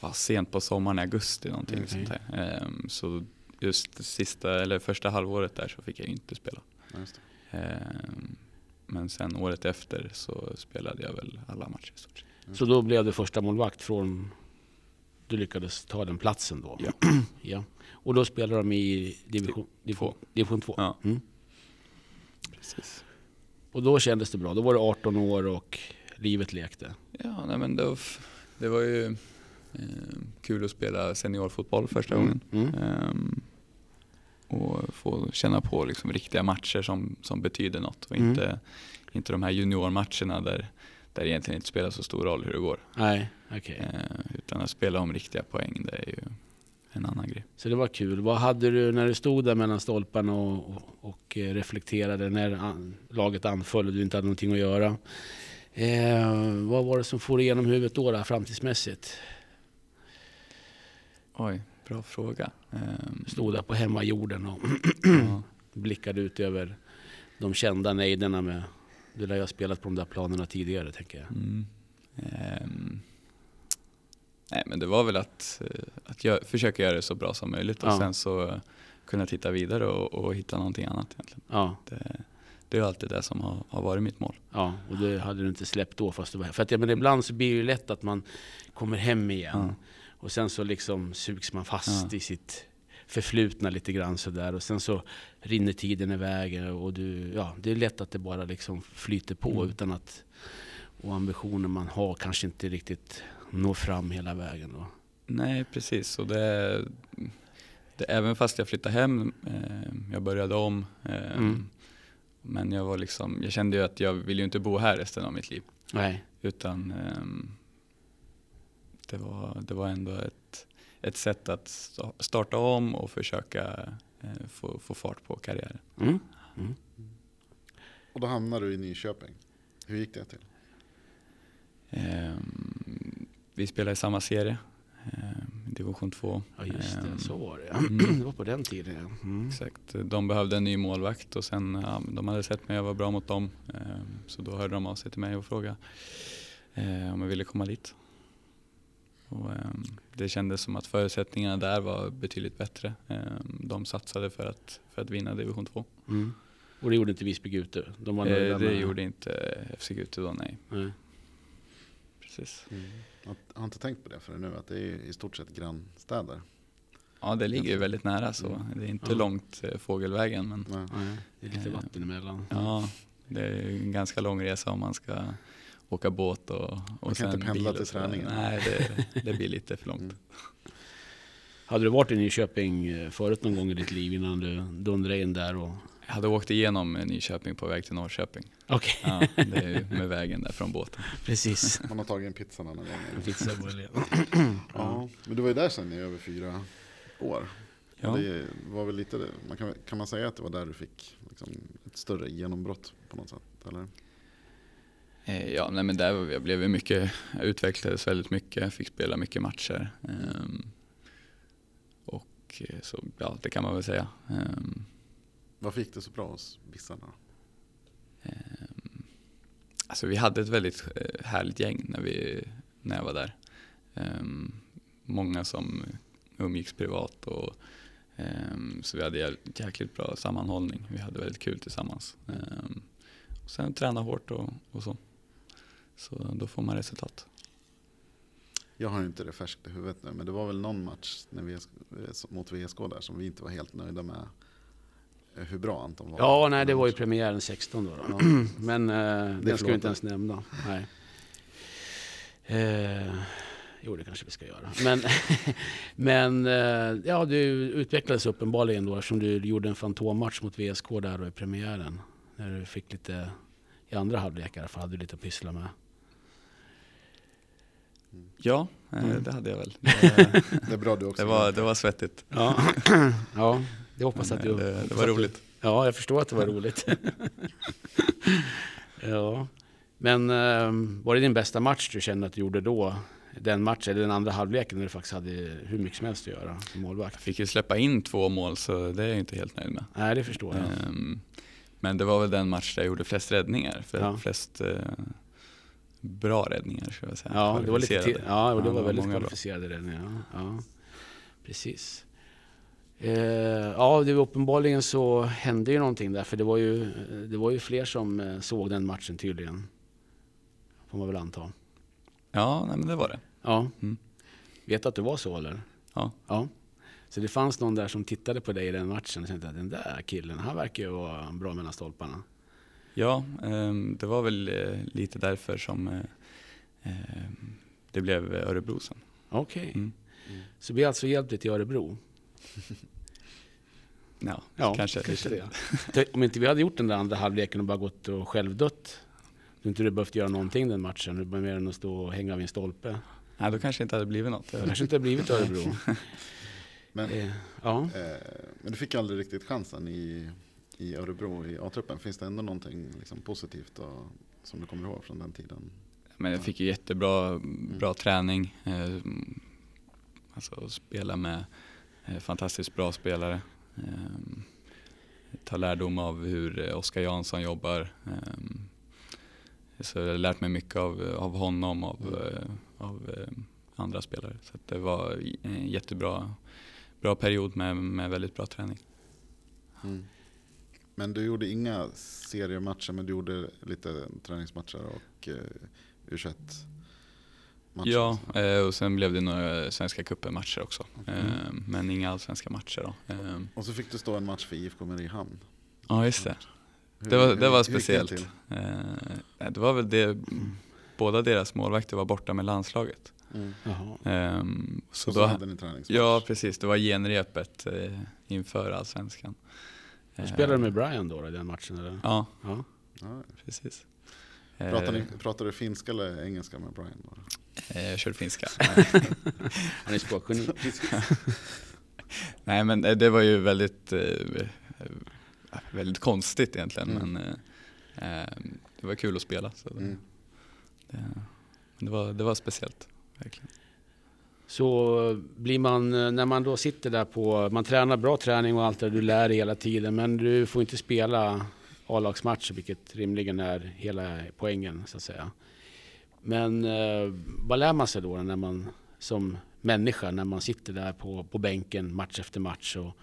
ja, sent på sommaren, i augusti någonting Okej. sånt där. Ehm, Så just det sista, eller första halvåret där så fick jag ju inte spela. Ja, just det. Ehm, Men sen året efter så spelade jag väl alla matcher i stort sett. Så då blev du första målvakt från... Du lyckades ta den platsen då? Ja. ja. Och då spelade de i division, division, division 2? Ja. Mm. Precis. Och då kändes det bra? Då var du 18 år och livet lekte? Ja, nej men det var, det var ju eh, kul att spela seniorfotboll första gången. Mm. Ehm, och få känna på liksom riktiga matcher som, som betyder något och Mm. inte, inte de här juniormatcherna där, där det egentligen inte spelar så stor roll hur det går. Nej, okej. Eh, utan att spela om riktiga poäng, det är ju en annan grej. Så det var kul. Vad hade du när du stod där mellan stolparna och, och, och eh, reflekterade när an, laget anföll och du inte hade någonting att göra? Eh, vad var det som for igenom huvudet då, då framtidsmässigt? Oj, bra fråga. Du stod där på hemmajorden och ja. blickade ut över de kända nejderna med... Du lär ju ha spelat på de där planerna tidigare, tänker jag. Mm. Ehm, nej men det var väl att, eh, att jag, försöka göra det så bra som möjligt och Ja. sen så kunna titta vidare och, och hitta någonting annat egentligen. Ja, Det, det är alltid det som har, har varit mitt mål. ja, och det hade du inte släppt då fast du var här. För att, ja, men ibland så blir det ju lätt att man kommer hem igen. Ja. Och sen så liksom sugs man fast i sitt förflutna lite grann sådär. Och sen så rinner tiden iväg och du, ja, det är lätt att det bara liksom flyter på Mm. utan att och ambitioner man har kanske inte riktigt når fram hela vägen. Då. Nej precis, och det, det, även fast jag flyttade hem, eh, jag började om. Eh, Mm. Men jag, var liksom, jag kände ju att jag vill ju inte bo här resten av mitt liv. Nej, Utan ehm, det, var, det var ändå ett, ett sätt att sta- starta om och försöka eh, få, få fart på karriären. mm. Mm. Och då hamnade du i Nyköping. Hur gick det till? Ehm, vi spelade i samma serie, ehm, division 2. ja just det, Ehm, så var det mm. Det var på den tiden ja. Mm. Exakt, de behövde en ny målvakt och sen ja, de hade sett mig, jag var bra mot dem. Så då hörde de av sig till mig och frågade eh, om jag ville komma dit. Och, ehm, det kändes som att förutsättningarna där var betydligt bättre. Ehm, de satsade för att, för att vinna division 2. Mm. Och det gjorde inte Visby Gute? De var Eh, det med- gjorde inte FC Gute då, nej. Nej. Precis. Jag har inte tänkt på det förrän nu, att det är i stort sett grannstäder. Ja, det ligger ju väldigt nära så Mm. det är inte Ja. långt eh, fågelvägen. Men Nej. Det är lite Eh, vatten emellan. ja, det är en ganska lång resa om man ska åka båt och, och kan sen inte pendla till träningen. Nej, det, det blir lite för långt. Mm. Hade du varit i Nyköping eh, förut någon gång i ditt liv innan du dundrade in där? Och... Jag hade åkt igenom Nyköping på väg till Norrköping. Okej. Ja, det är ju med vägen där från båten. Precis. Man har tagit en pizza någon gång. Pizza Ja, men du var ju där sen i över fyra år. Ja. Det var väl lite, man kan, kan man säga att det var där du fick liksom, ett större genombrott på något sätt? Eller? Eh, Ja, nej men där jag blev mycket, jag utvecklades väldigt mycket, fick spela mycket matcher. Ehm, och eh, så, ja, det kan man väl säga. Ehm, Varför gick det så bra hos Bissarna? ehm, alltså vi hade ett väldigt eh, härligt gäng när, vi, när jag var där. Många som umgicks privat och så vi hade jä- jäkligt bra sammanhållning. Vi hade väldigt kul tillsammans. Och sen träna hårt och, och så. Så då får man resultat. Jag har inte det färskt i huvudet nu, men det var väl någon match när VSK, mot VSK där som vi inte var helt nöjda med eh, hur bra Anton var. Ja, nej, det var ju premiären 16 då. då. Men eh, den ska vi inte ens nämna. Nej. Eh, jo, det kanske vi ska göra. Men, men eh, ja, du utvecklades uppenbarligen då eftersom du gjorde en fantommatch mot VSK där då i premiären. När du fick lite, i andra halvlek i alla fall, hade du lite att pyssla med. Ja, eh, Mm. det hade jag väl. Det är bra du också. Det var, det var svettigt. Ja, ja det hoppas att du... det, det var roligt. Ja, jag förstår att det var roligt. ja. Men eh, var det din bästa match du kände att du gjorde då? Den matchen, eller den andra halvleken när du faktiskt hade hur mycket som helst att göra som målvakt? Jag fick ju släppa in två mål så det är jag inte helt nöjd med. Nej, det förstår jag. Ehm, Men det var väl den match där jag gjorde flest räddningar. För Ja. Flest eh, bra räddningar ska jag säga. Ja, det var lite till, Kvalificerade. ja, det Ja, var väldigt många bra. kvalificerade räddningar. Ja, ja. Precis. Eh, ja, det var uppenbarligen så hände ju någonting där, för det var ju, det var ju fler som eh, såg den matchen tydligen. Får man väl anta. Ja, nej, men det var det. Ja. Mm. Vet du att det var så eller? Ja. Ja. Så det fanns någon där som tittade på dig i den matchen och tänkte att den där killen, han verkar ju vara bra mellan stolparna. Ja, ehm, det var väl eh, lite därför som eh, ehm, det blev Örebro sen. Okej. Mm. Så vi har alltså hjälpt dig till Örebro? Ja, Ja, kanske. kanske det. Om inte vi hade gjort den där andra halvleken och bara gått och självdött. Du inte du behövt göra någonting den matchen, du bara mer än att stå och hänga vid en stolpe. Nej, då kanske det inte hade blivit något. Det kanske inte har blivit Örebro. Men, Eh, ja. eh, men du fick aldrig riktigt chansen i, i Örebro i A-truppen. Finns det ändå någonting liksom, positivt och, som du kommer ihåg från den tiden? Men jag fick ju jättebra bra träning. Eh, alltså spela med eh, fantastiskt bra spelare. Eh, ta lärdom av hur Oskar Jansson jobbar. Så jag har lärt mig mycket av, av honom, av, eh, av andra spelare. Så det var en jättebra bra period med, med väldigt bra träning. Mm. Men du gjorde inga seriematcher, men du gjorde lite träningsmatcher och eh, U21-matcher? Ja, eh, och sen blev det några Svenska cupen-matcher också. Eh, men inga allsvenska matcher då. Och så fick du stå en match för IFK Mariehamn. ja, just det. Det var, det var speciellt. det var väl det, båda deras målvakter var borta med landslaget. Mm. Ehm, så och så då, hade ni träningsmatch. ja, precis. Det var genrepet inför allsvenskan. Du spelade med Brian då i den matchen? Eller? Ja, Ja. Ja. precis. Pratar, ni, Eh, pratar du finska eller engelska med Brian? Bara? eh, jag körde finska. Han är språkgeni. Nej men eh, det var ju väldigt, eh, eh, väldigt konstigt egentligen. Mm. Men eh, eh, det var kul att spela. Så det, Mm. det, det, var, det var speciellt, verkligen. Så blir man, eh, när man då sitter där på, man tränar bra träning och allt det där, du lär dig hela tiden, men du får inte spela A-lagsmatcher, vilket rimligen är hela poängen så att säga. Men eh, vad lär man sig då när man som människa, när man sitter där på, på bänken match efter match och,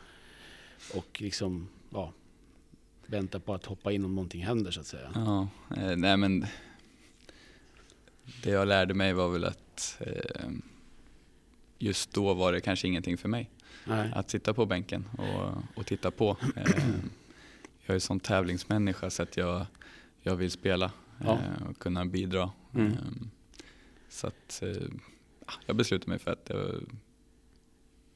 och liksom, ja, väntar på att hoppa in om någonting händer så att säga. Ja, eh, nej men det jag lärde mig var väl att eh, just då var det kanske ingenting för mig. Nej. Att sitta på bänken och, och titta på. Eh, jag är sån tävlingsmänniska så att jag, jag vill spela Ja. eh, och kunna bidra. Mm. Eh, så att eh, jag beslutade mig för att jag,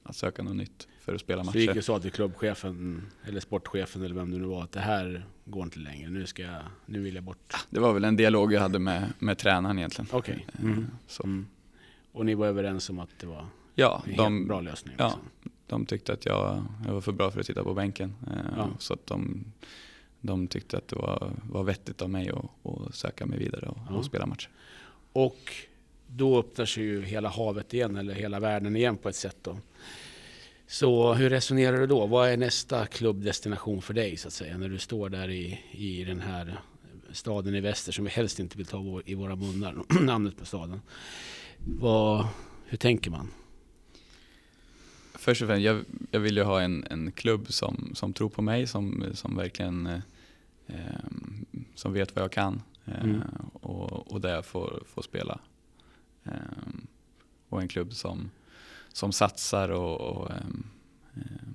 att söka något nytt för att spela Så matcher. du gick och sa till klubbchefen eller sportchefen eller vem det nu var att det här går inte längre. Nu, ska jag, nu vill jag bort. Det var väl en dialog jag hade med, med tränaren egentligen. Okej. Eh, Mm. Så. Mm. Och ni var överens om att det var Ja, en de, helt bra lösning? ja. Liksom. de tyckte att jag, jag var för bra för att sitta på bänken. Eh, Ja. Så att de, de tyckte att det var, var vettigt av mig att, att söka mig vidare och, Ja. och spela matcher. Och då öppnar sig ju hela havet igen, eller hela världen igen på ett sätt då. Så hur resonerar du då? Vad är nästa klubbdestination för dig så att säga? När du står där i, i den här staden i väster som vi helst inte vill ta i våra munnar, namnet på staden. Vad, hur tänker man? Först och främst, jag, jag vill ju ha en, en klubb som, som tror på mig, som, som verkligen eh, eh, som vet vad jag kan eh, Mm. och, och där jag får, får spela. Eh, och en klubb som, som satsar och, och ehm, eh,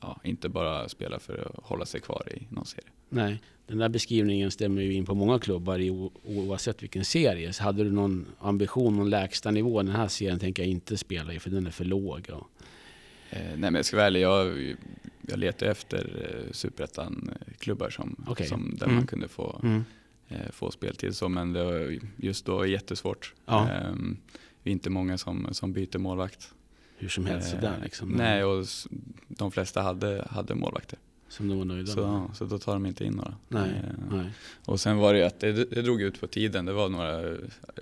ja, inte bara spelar för att hålla sig kvar i någon serie. Nej, den där beskrivningen stämmer ju in på många klubbar i oavsett vilken serie. Så hade du någon ambition, någon lägsta nivå, den här serien tänker jag inte spela i för den är för låg. Och, Eh, nej men jag ska vara ärlig, jag, jag letar efter eh, superettan-klubbar som, Okej. som, där Mm. man kunde få, eh, få speltid. Så, men det var just då jättesvårt. Ja. Ehm, vi är inte många som, som byter målvakt. hur som helst sådär Eh, liksom. Nej, och de flesta hade, hade målvakter. Som de var nöjda Så, med. så då tar de inte in några. Nej, Eh, nej. Och sen var det ju att det, det drog ut på tiden. Det var några eh,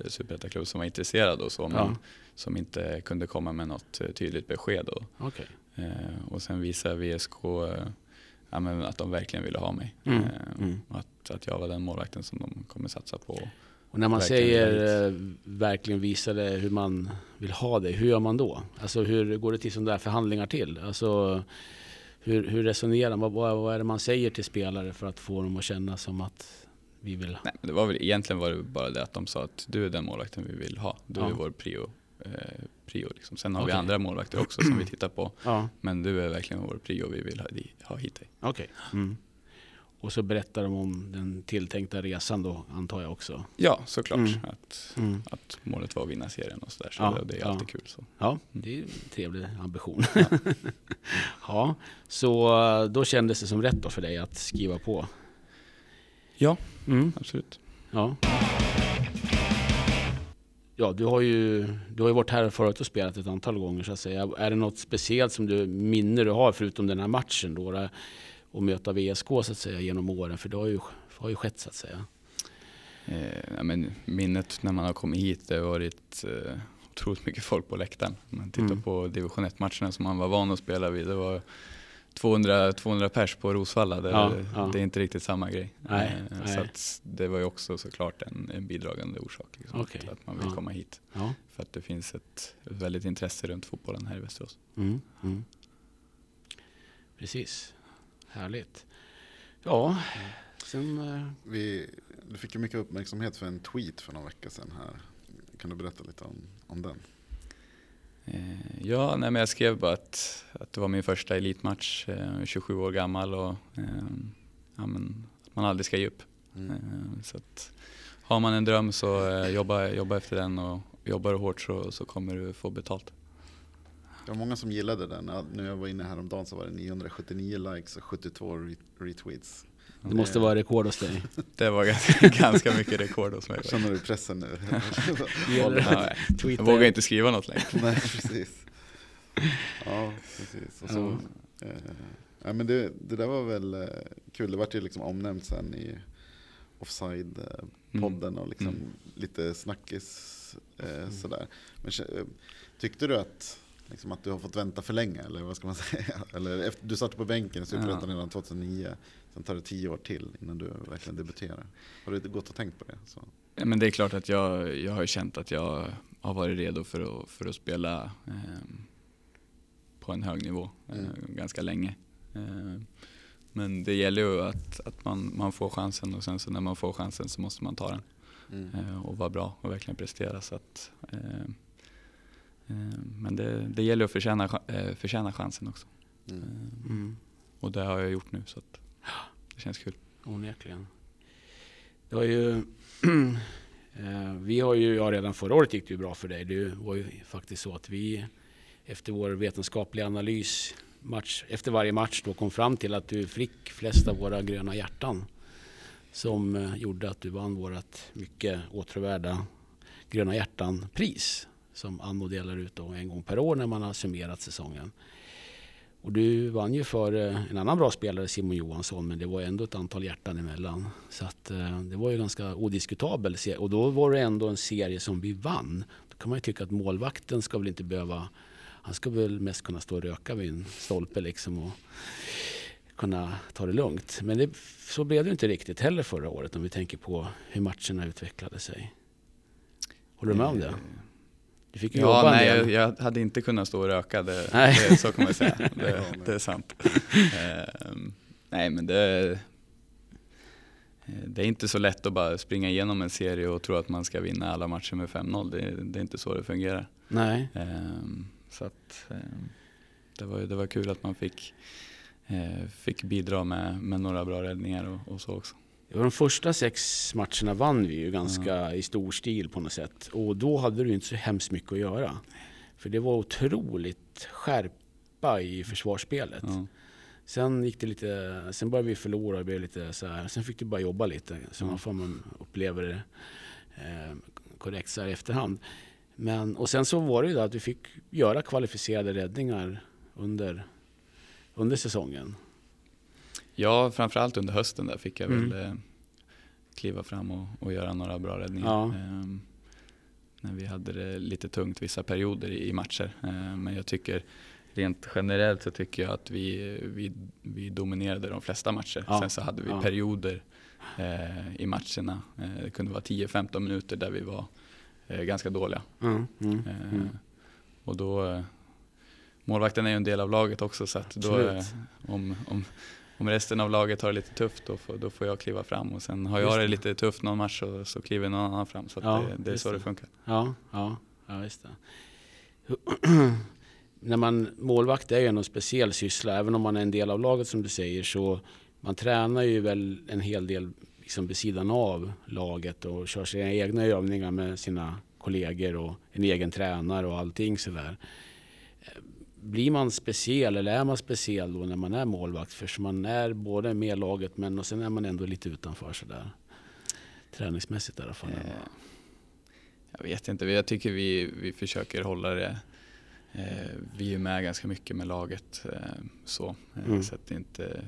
superettaklubbar som var intresserade och så, men Ja. som inte kunde komma med något eh, tydligt besked. Och, Okej. Eh, och sen visade VSK eh, ja, men att de verkligen ville ha mig. Mm, mm. Att, att jag var den målvakten som de kommer satsa på. Och när man Verkligen säger eh, verkligen visade hur man vill ha det, hur gör man då? Alltså hur går det till sådana där förhandlingar till? Alltså hur, hur resonerar man? Vad, vad är det man säger till spelare för att få dem att känna som att vi vill Nej, men det var väl, egentligen var det bara det att de sa att du är den målvakten vi vill ha. Du Ja. är vår prio. Eh, prio liksom. Sen har Okej. vi andra målvakter också som vi tittar på. Ja, Men du är verkligen vår prio vi vill ha, ha hit dig. okej. Mm. Och så berättar de om den tilltänkta resan då, antar jag också. Ja, såklart. Mm. Att, Mm. att målet var att vinna serien och sådär. Så Ja, det, det är ja. alltid kul. Så. Ja, det är en trevlig ambition. Ja. så eh, då kändes det som rätt då för dig att skriva på? Ja, Mm. absolut. Ja. Ja, du har ju du har ju varit här förut och spelat ett antal gånger så att säga. Är det något speciellt som du minne du har förutom den här matchen då? Och möta VSK så att säga genom åren? För det har ju, har ju skett så att säga. Eh, ja, men minnet när man har kommit hit, det har varit eh, otroligt mycket folk på läktaren. Om man tittar Mm. på division 1-matcherna som man var van att spela vid. Det var 200, 200 pers på Rosvalla. Det, Ja, ja. det är inte riktigt samma grej. Nej, Eh, nej. Så det var ju också såklart en, en bidragande orsak liksom, Okej, till att man vill ja. komma hit. För att det finns ett, ett väldigt intresse runt fotbollen här i Västerås. Mm. Mm. Precis. Härligt. Ja, sen... eh, Vi, du fick ju mycket uppmärksamhet för en tweet för några veckor sedan här. Kan du berätta lite om, om den? Eh, ja, nej, men jag skrev bara att, att det var min första elitmatch, eh, 27 år gammal och eh, ja, men, att man aldrig ska ge upp. Mm. Eh, Så att, har man en dröm så eh, jobba, jobba efter den och jobbar du hårt så, så kommer du få betalt. Det var många som gillade den. När jag var inne häromdagen så var det 979 likes och 72 re- retweets. Det måste vara rekord hos dig. Det var ganska, ganska mycket rekord hos mig. Känner du pressen nu? Ja, jag vågar inte skriva något längre. Nej, precis. Ja, precis. Och så, eh, ja, men det, det där var väl eh, kul. Det vart ju liksom omnämnt sen i Offside-podden och liksom Mm. lite snackis eh, sådär. Men eh, tyckte du att, liksom, att du har fått vänta för länge? Eller vad ska man säga? Eller efter, du satt på bänken i Superettan Ja. redan 2009. Sen tar det tio år till innan du verkligen debuterar. Har du gått och tänkt på det? Så. Ja, men det är klart att jag, jag har känt att jag har varit redo för att, för att spela eh, på en hög nivå eh, Mm. ganska länge. Eh, men det gäller ju att, att man, man får chansen och sen så när man får chansen så måste man ta den Mm. eh, och vara bra och verkligen prestera. Så att, eh, eh, men det, det gäller att förtjäna, eh, förtjäna chansen också. Mm. Eh, Mm. och det har jag gjort nu så att det känns kul. Onekligen. Det har ju, eh, vi har ju, ja redan förra året gick det ju bra för dig. Det var ju faktiskt så att vi efter vår vetenskapliga analys match, efter varje match då kom fram till att du fick flest av våra gröna hjärtan. Som eh, gjorde att du vann vårt mycket åtråvärda Gröna hjärtan-pris. Som Anno delar ut då en gång per år när man har summerat säsongen. Och du vann ju för eh, en annan bra spelare, Simon Johansson, men det var ändå ett antal hjärtan emellan. Så att, eh, det var ju ganska odiskutabel Och då var det ändå en serie som vi vann. Då kan man ju tycka att målvakten ska väl inte behöva... Han ska väl mest kunna stå och röka vid en stolpe liksom och kunna ta det lugnt. Men det, så blev det inte riktigt heller förra året om vi tänker på hur matcherna utvecklade sig. Håller du med om det? Eh, Eh, du fick ju ja, jobba nej, jag, jag, hade inte kunnat stå och röka, det, det, så kan man säga. Det, det är sant. uh, nej, men det, eh, det är inte så lätt att bara springa igenom en serie och tro att man ska vinna alla matcher med 5-0. Det, det, är inte så det fungerar. Nej. Uh, så att, uh, det, var, det var kul att man fick, eh, fick bidra med, med några bra räddningar och, och så också. De första sex matcherna vann vi ju ganska mm. i stor stil på något sätt. Och då hade du inte så hemskt mycket att göra. För det var otroligt skärpa i försvarsspelet. Mm. Sen gick det lite, sen började vi förlora och blev lite så här. Sen fick du bara jobba lite. Så mm. man får man uppleva det eh, korrekt så här i efterhand. Men, och sen så var det ju att vi fick göra kvalificerade räddningar under, under säsongen. Ja, framförallt under hösten där fick jag mm. väl eh, kliva fram och, och, göra några bra räddningar. Ja. Eh, när vi hade det lite tungt vissa perioder i, i matcher. Eh, men jag tycker rent generellt så tycker jag att vi, vi, vi dominerade de flesta matcher. Ja. Sen så hade vi ja. perioder eh, i matcherna. Eh, det kunde vara 10-15 minuter där vi var eh, ganska dåliga. Mm. Mm. Mm. Och då Målvakten är ju en del av laget också så att då, om, om, om resten av laget har det lite tufft då får, då får jag kliva fram och sen har jag det. det lite tufft någon match så, så kliver någon annan fram. Så ja, det, det, är så det. det funkar. Ja, ja, ja just det. När man, målvakt är ju en speciell syssla, även om man är en del av laget som du säger så man tränar ju väl en hel del liksom vid sidan av laget och kör sina egna övningar med sina kollegor och en egen tränare och allting sådär blir man speciell eller är man speciell då när man är målvakt? För man är både med laget men och sen är man ändå lite utanför sådär. Träningsmässigt i alla fall. Eh, jag vet inte, jag tycker vi, vi försöker hålla det. Eh, vi är med ganska mycket med laget eh, så. Eh, mm. så att inte,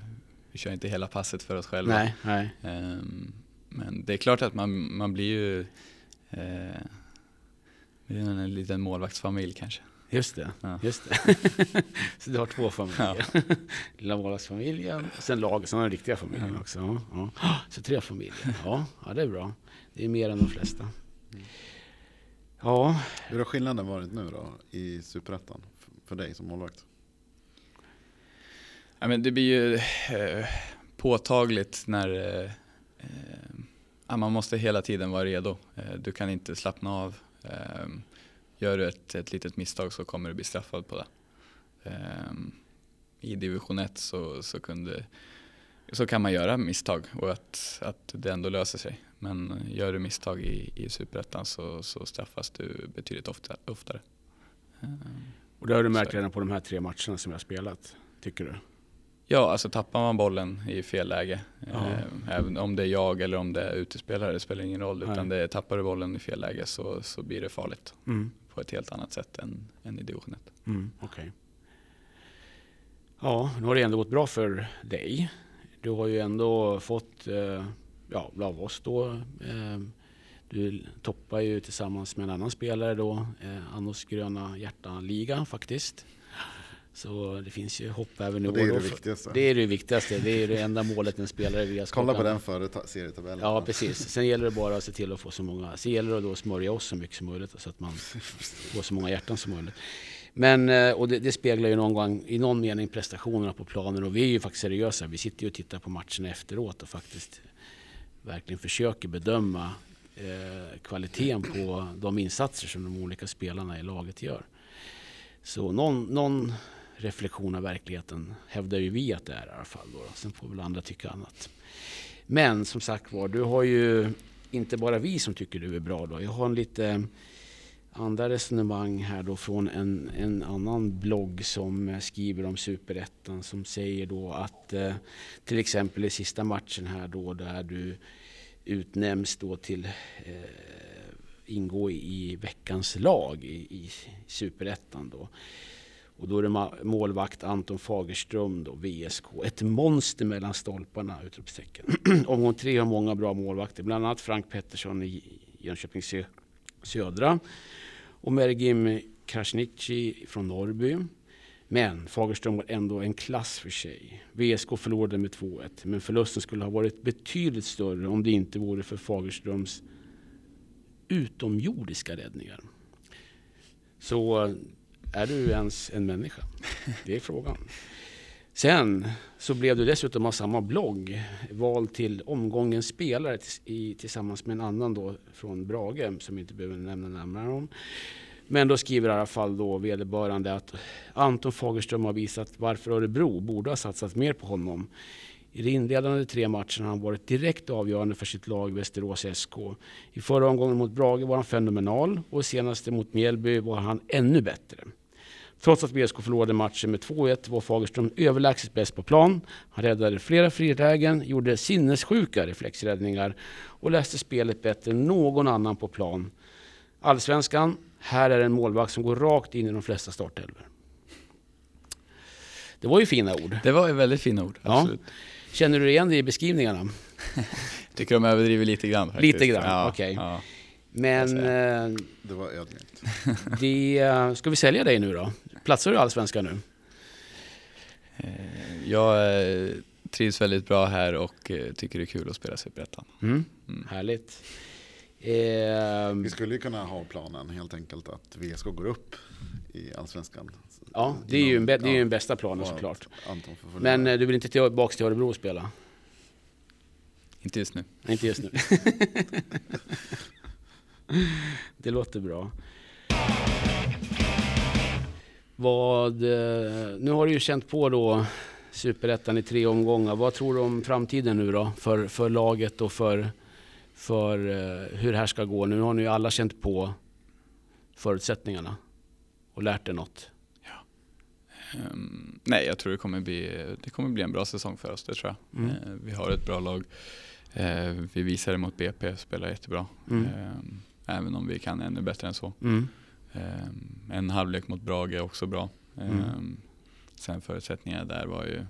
vi kör inte hela passet för oss själva. Nej, nej. Ehm, men det är klart att man, man blir ju eh, en liten målvaktsfamilj kanske. Just det. Ja. Just det. så du har två familjer. Ja. Lilla vardagsfamiljen, sen laget, sen har den riktiga familjen ja. också. Ja. Så tre familjer. Ja, ja, det är bra. Det är mer än de flesta. Ja. Hur har skillnaden varit nu då i Superettan för dig som målvakt? Ja, men det blir ju eh, påtagligt när eh, eh, man måste hela tiden vara redo. Eh, du kan inte slappna av. Gör du ett, ett litet misstag så kommer du bli straffad på det. Um, I division 1 så, så, kunde, så kan man göra misstag och att, att det ändå löser sig. Men gör du misstag i, i superettan så, så straffas du betydligt ofta, oftare. Um, och det har du märkt redan på de här tre matcherna som jag har spelat, tycker du? Ja, alltså tappar man bollen i fel läge, eh, även om det är jag eller om det är utespelare, det spelar ingen roll. Utan det, tappar du bollen i fel läge så, så blir det farligt. Mm på ett helt annat sätt än, än i division 1. Mm, okay. Ja, nu har det ändå gått bra för dig. Du har ju ändå fått, eh, ja, av oss då, eh, du toppar ju tillsammans med en annan spelare då, eh, Annos gröna hjärta-liga faktiskt. Så det finns ju hopp även nu. Och det är det viktigaste. Det är det viktigaste. Det är det enda målet en spelare via Kolla på den före serietabellen. Ja, precis. Sen gäller det bara att se till att få så många. Sen gäller det då att smörja oss så mycket som möjligt så att man får så många hjärtan som möjligt. Men, eh, och det, det, speglar ju någon gång i någon mening prestationerna på planen och vi är ju faktiskt seriösa. Vi sitter ju och tittar på matcherna efteråt och faktiskt verkligen försöker bedöma eh, kvaliteten på de insatser som de olika spelarna i laget gör. Så någon, någon reflektion av verkligheten hävdar ju vi att det är i alla fall. Då. Sen får väl andra tycka annat. Men som sagt var, du har ju inte bara vi som tycker du är bra då. Jag har en lite andra resonemang här då från en, en annan blogg som skriver om superettan som säger då att eh, till exempel i sista matchen här då där du utnämns då till eh, ingå i veckans lag i, i superettan då. Och då är det målvakt Anton Fagerström då, VSK. Ett monster mellan stolparna! Utropstecken. Omgång tre har många bra målvakter, bland annat Frank Pettersson i Jönköping Södra och Mergim Krasniqi från Norrby. Men Fagerström var ändå en klass för sig. VSK förlorade med 2-1, men förlusten skulle ha varit betydligt större om det inte vore för Fagerströms utomjordiska räddningar. Så är du ens en människa? Det är frågan. Sen så blev du dessutom av samma blogg vald till omgångens spelare tillsammans med en annan då från Brage som inte behöver nämna närmare om. Men då skriver i alla fall då vederbörande att Anton Fagerström har visat varför Örebro borde ha satsat mer på honom. I de inledande tre matcherna har han varit direkt avgörande för sitt lag Västerås SK. I förra omgången mot Brage var han fenomenal och senaste mot Mjällby var han ännu bättre. Trots att VSK förlorade matchen med 2-1 var Fagerström överlägset bäst på plan. Han räddade flera frilägen, gjorde sinnessjuka reflexräddningar och läste spelet bättre än någon annan på plan. Allsvenskan, här är en målvakt som går rakt in i de flesta startelvor. Det var ju fina ord. Det var ju väldigt fina ord, ja. Känner du igen det i beskrivningarna? Tycker de överdriver lite grann faktiskt. Lite grann, ja, okej. Okay. Ja. Men... Eh, det var ödmjukt. Det, eh, ska vi sälja dig nu då? Platsar du i Allsvenskan nu? Eh, jag eh, trivs väldigt bra här och eh, tycker det är kul att spela Superettan. Mm. Mm. Härligt. Vi skulle ju kunna ha planen helt enkelt att VSK går upp i Allsvenskan. Ja, det är ju, en, det är ju den bästa planen såklart. Men du vill inte tillbaka till Örebro och spela? Inte just nu. inte just nu. det låter bra. Vad, eh, nu har du ju känt på då Superettan i tre omgångar. Vad tror du om framtiden nu då för, för laget och för, för uh, hur det här ska gå? Nu har ni ju alla känt på förutsättningarna och lärt er något. Ja. Um, nej, jag tror det kommer, bli, det kommer bli en bra säsong för oss, det tror jag. Mm. Uh, vi har ett bra lag. Uh, vi visade mot BP, spelar jättebra. Mm. Ehm, även om vi kan ännu bättre än så. Mm. Ehm, en halvlek mot Brage är också bra. Mm. Ehm, sen förutsättningarna där var ju ja.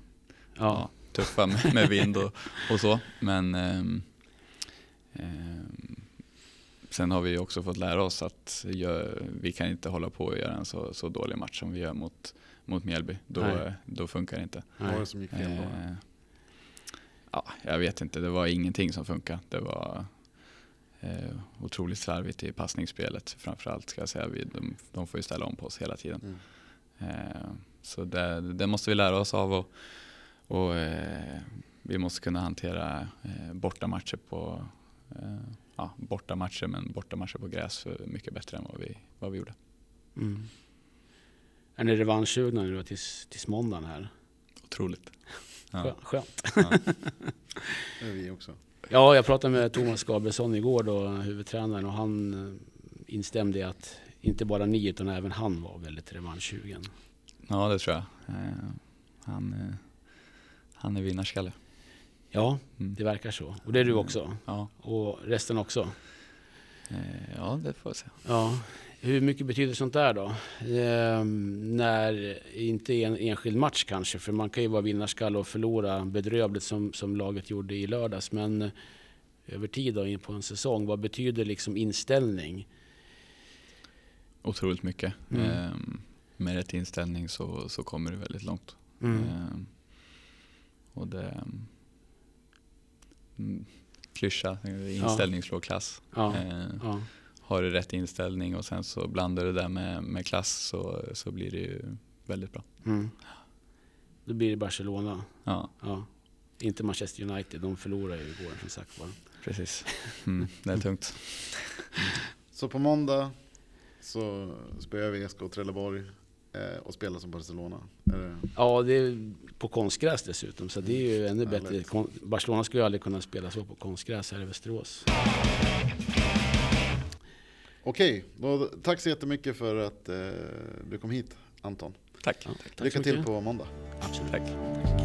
Ja, tuffa med, med vind och, och, så. Men um, sen har vi också fått lära oss att gör, vi kan inte hålla på och göra en så, så dålig match som vi gör mot, mot Mjällby. Då, då funkar det inte. Vad var det som gick fel då? Ja, jag vet inte, det var ingenting som funkade. Det var eh, otroligt slarvigt i passningsspelet framförallt ska jag säga. Vi, de, de får ju ställa om på oss hela tiden. Mm. Eh, så det, det, måste vi lära oss av och, och eh, vi måste kunna hantera eh, bortamatcher på eh, ja, bortamatcher men bortamatcher på gräs mycket bättre än vad vi, vad vi gjorde. Mm. Är ni revanschsugna nu tills, tills måndagen här? Otroligt. Ja. Skönt. Ja. det är vi också. Ja, jag pratade med Thomas Gabrielsson igår, då, huvudtränaren, och han eh, instämde i att inte bara ni utan även han var väldigt revanschsugen. Ja, det tror jag. Eh, han, eh, han är vinnarskalle. Ja, mm. det verkar så. Och det är du också? Ja. Och resten också? Ja, det får jag säga. Ja. Hur mycket betyder sånt där då? Ehm, när, inte en enskild match kanske, för man kan ju vara vinnarskalle och förlora bedrövligt som, som laget gjorde i lördags. Men över tid då, in på en säsong, vad betyder liksom inställning? Otroligt mycket. Mm. Ehm, med rätt inställning så, så kommer du väldigt långt. Mm. Ehm, och det... Mm, klyscha, inställning ja. slår klass. Ja. Ehm, ja har du rätt inställning och sen så blandar du det med, med klass så, så blir det ju väldigt bra. Mm. Då blir det Barcelona. Ja. ja. Inte Manchester United, de förlorade ju igår som sagt var. Precis, mm, det är tungt. Så på måndag så spöar vi SK Trelleborg eh, och spelar som Barcelona? Det... Ja, det är på konstgräs dessutom, så det är ju ännu bättre. Barcelona skulle ju aldrig kunna spela så på konstgräs här i Västerås. Okej, då, tack så jättemycket för att eh, du kom hit Anton. Tack. Ja, tack Lycka till mycket. på måndag. Absolut. Tack.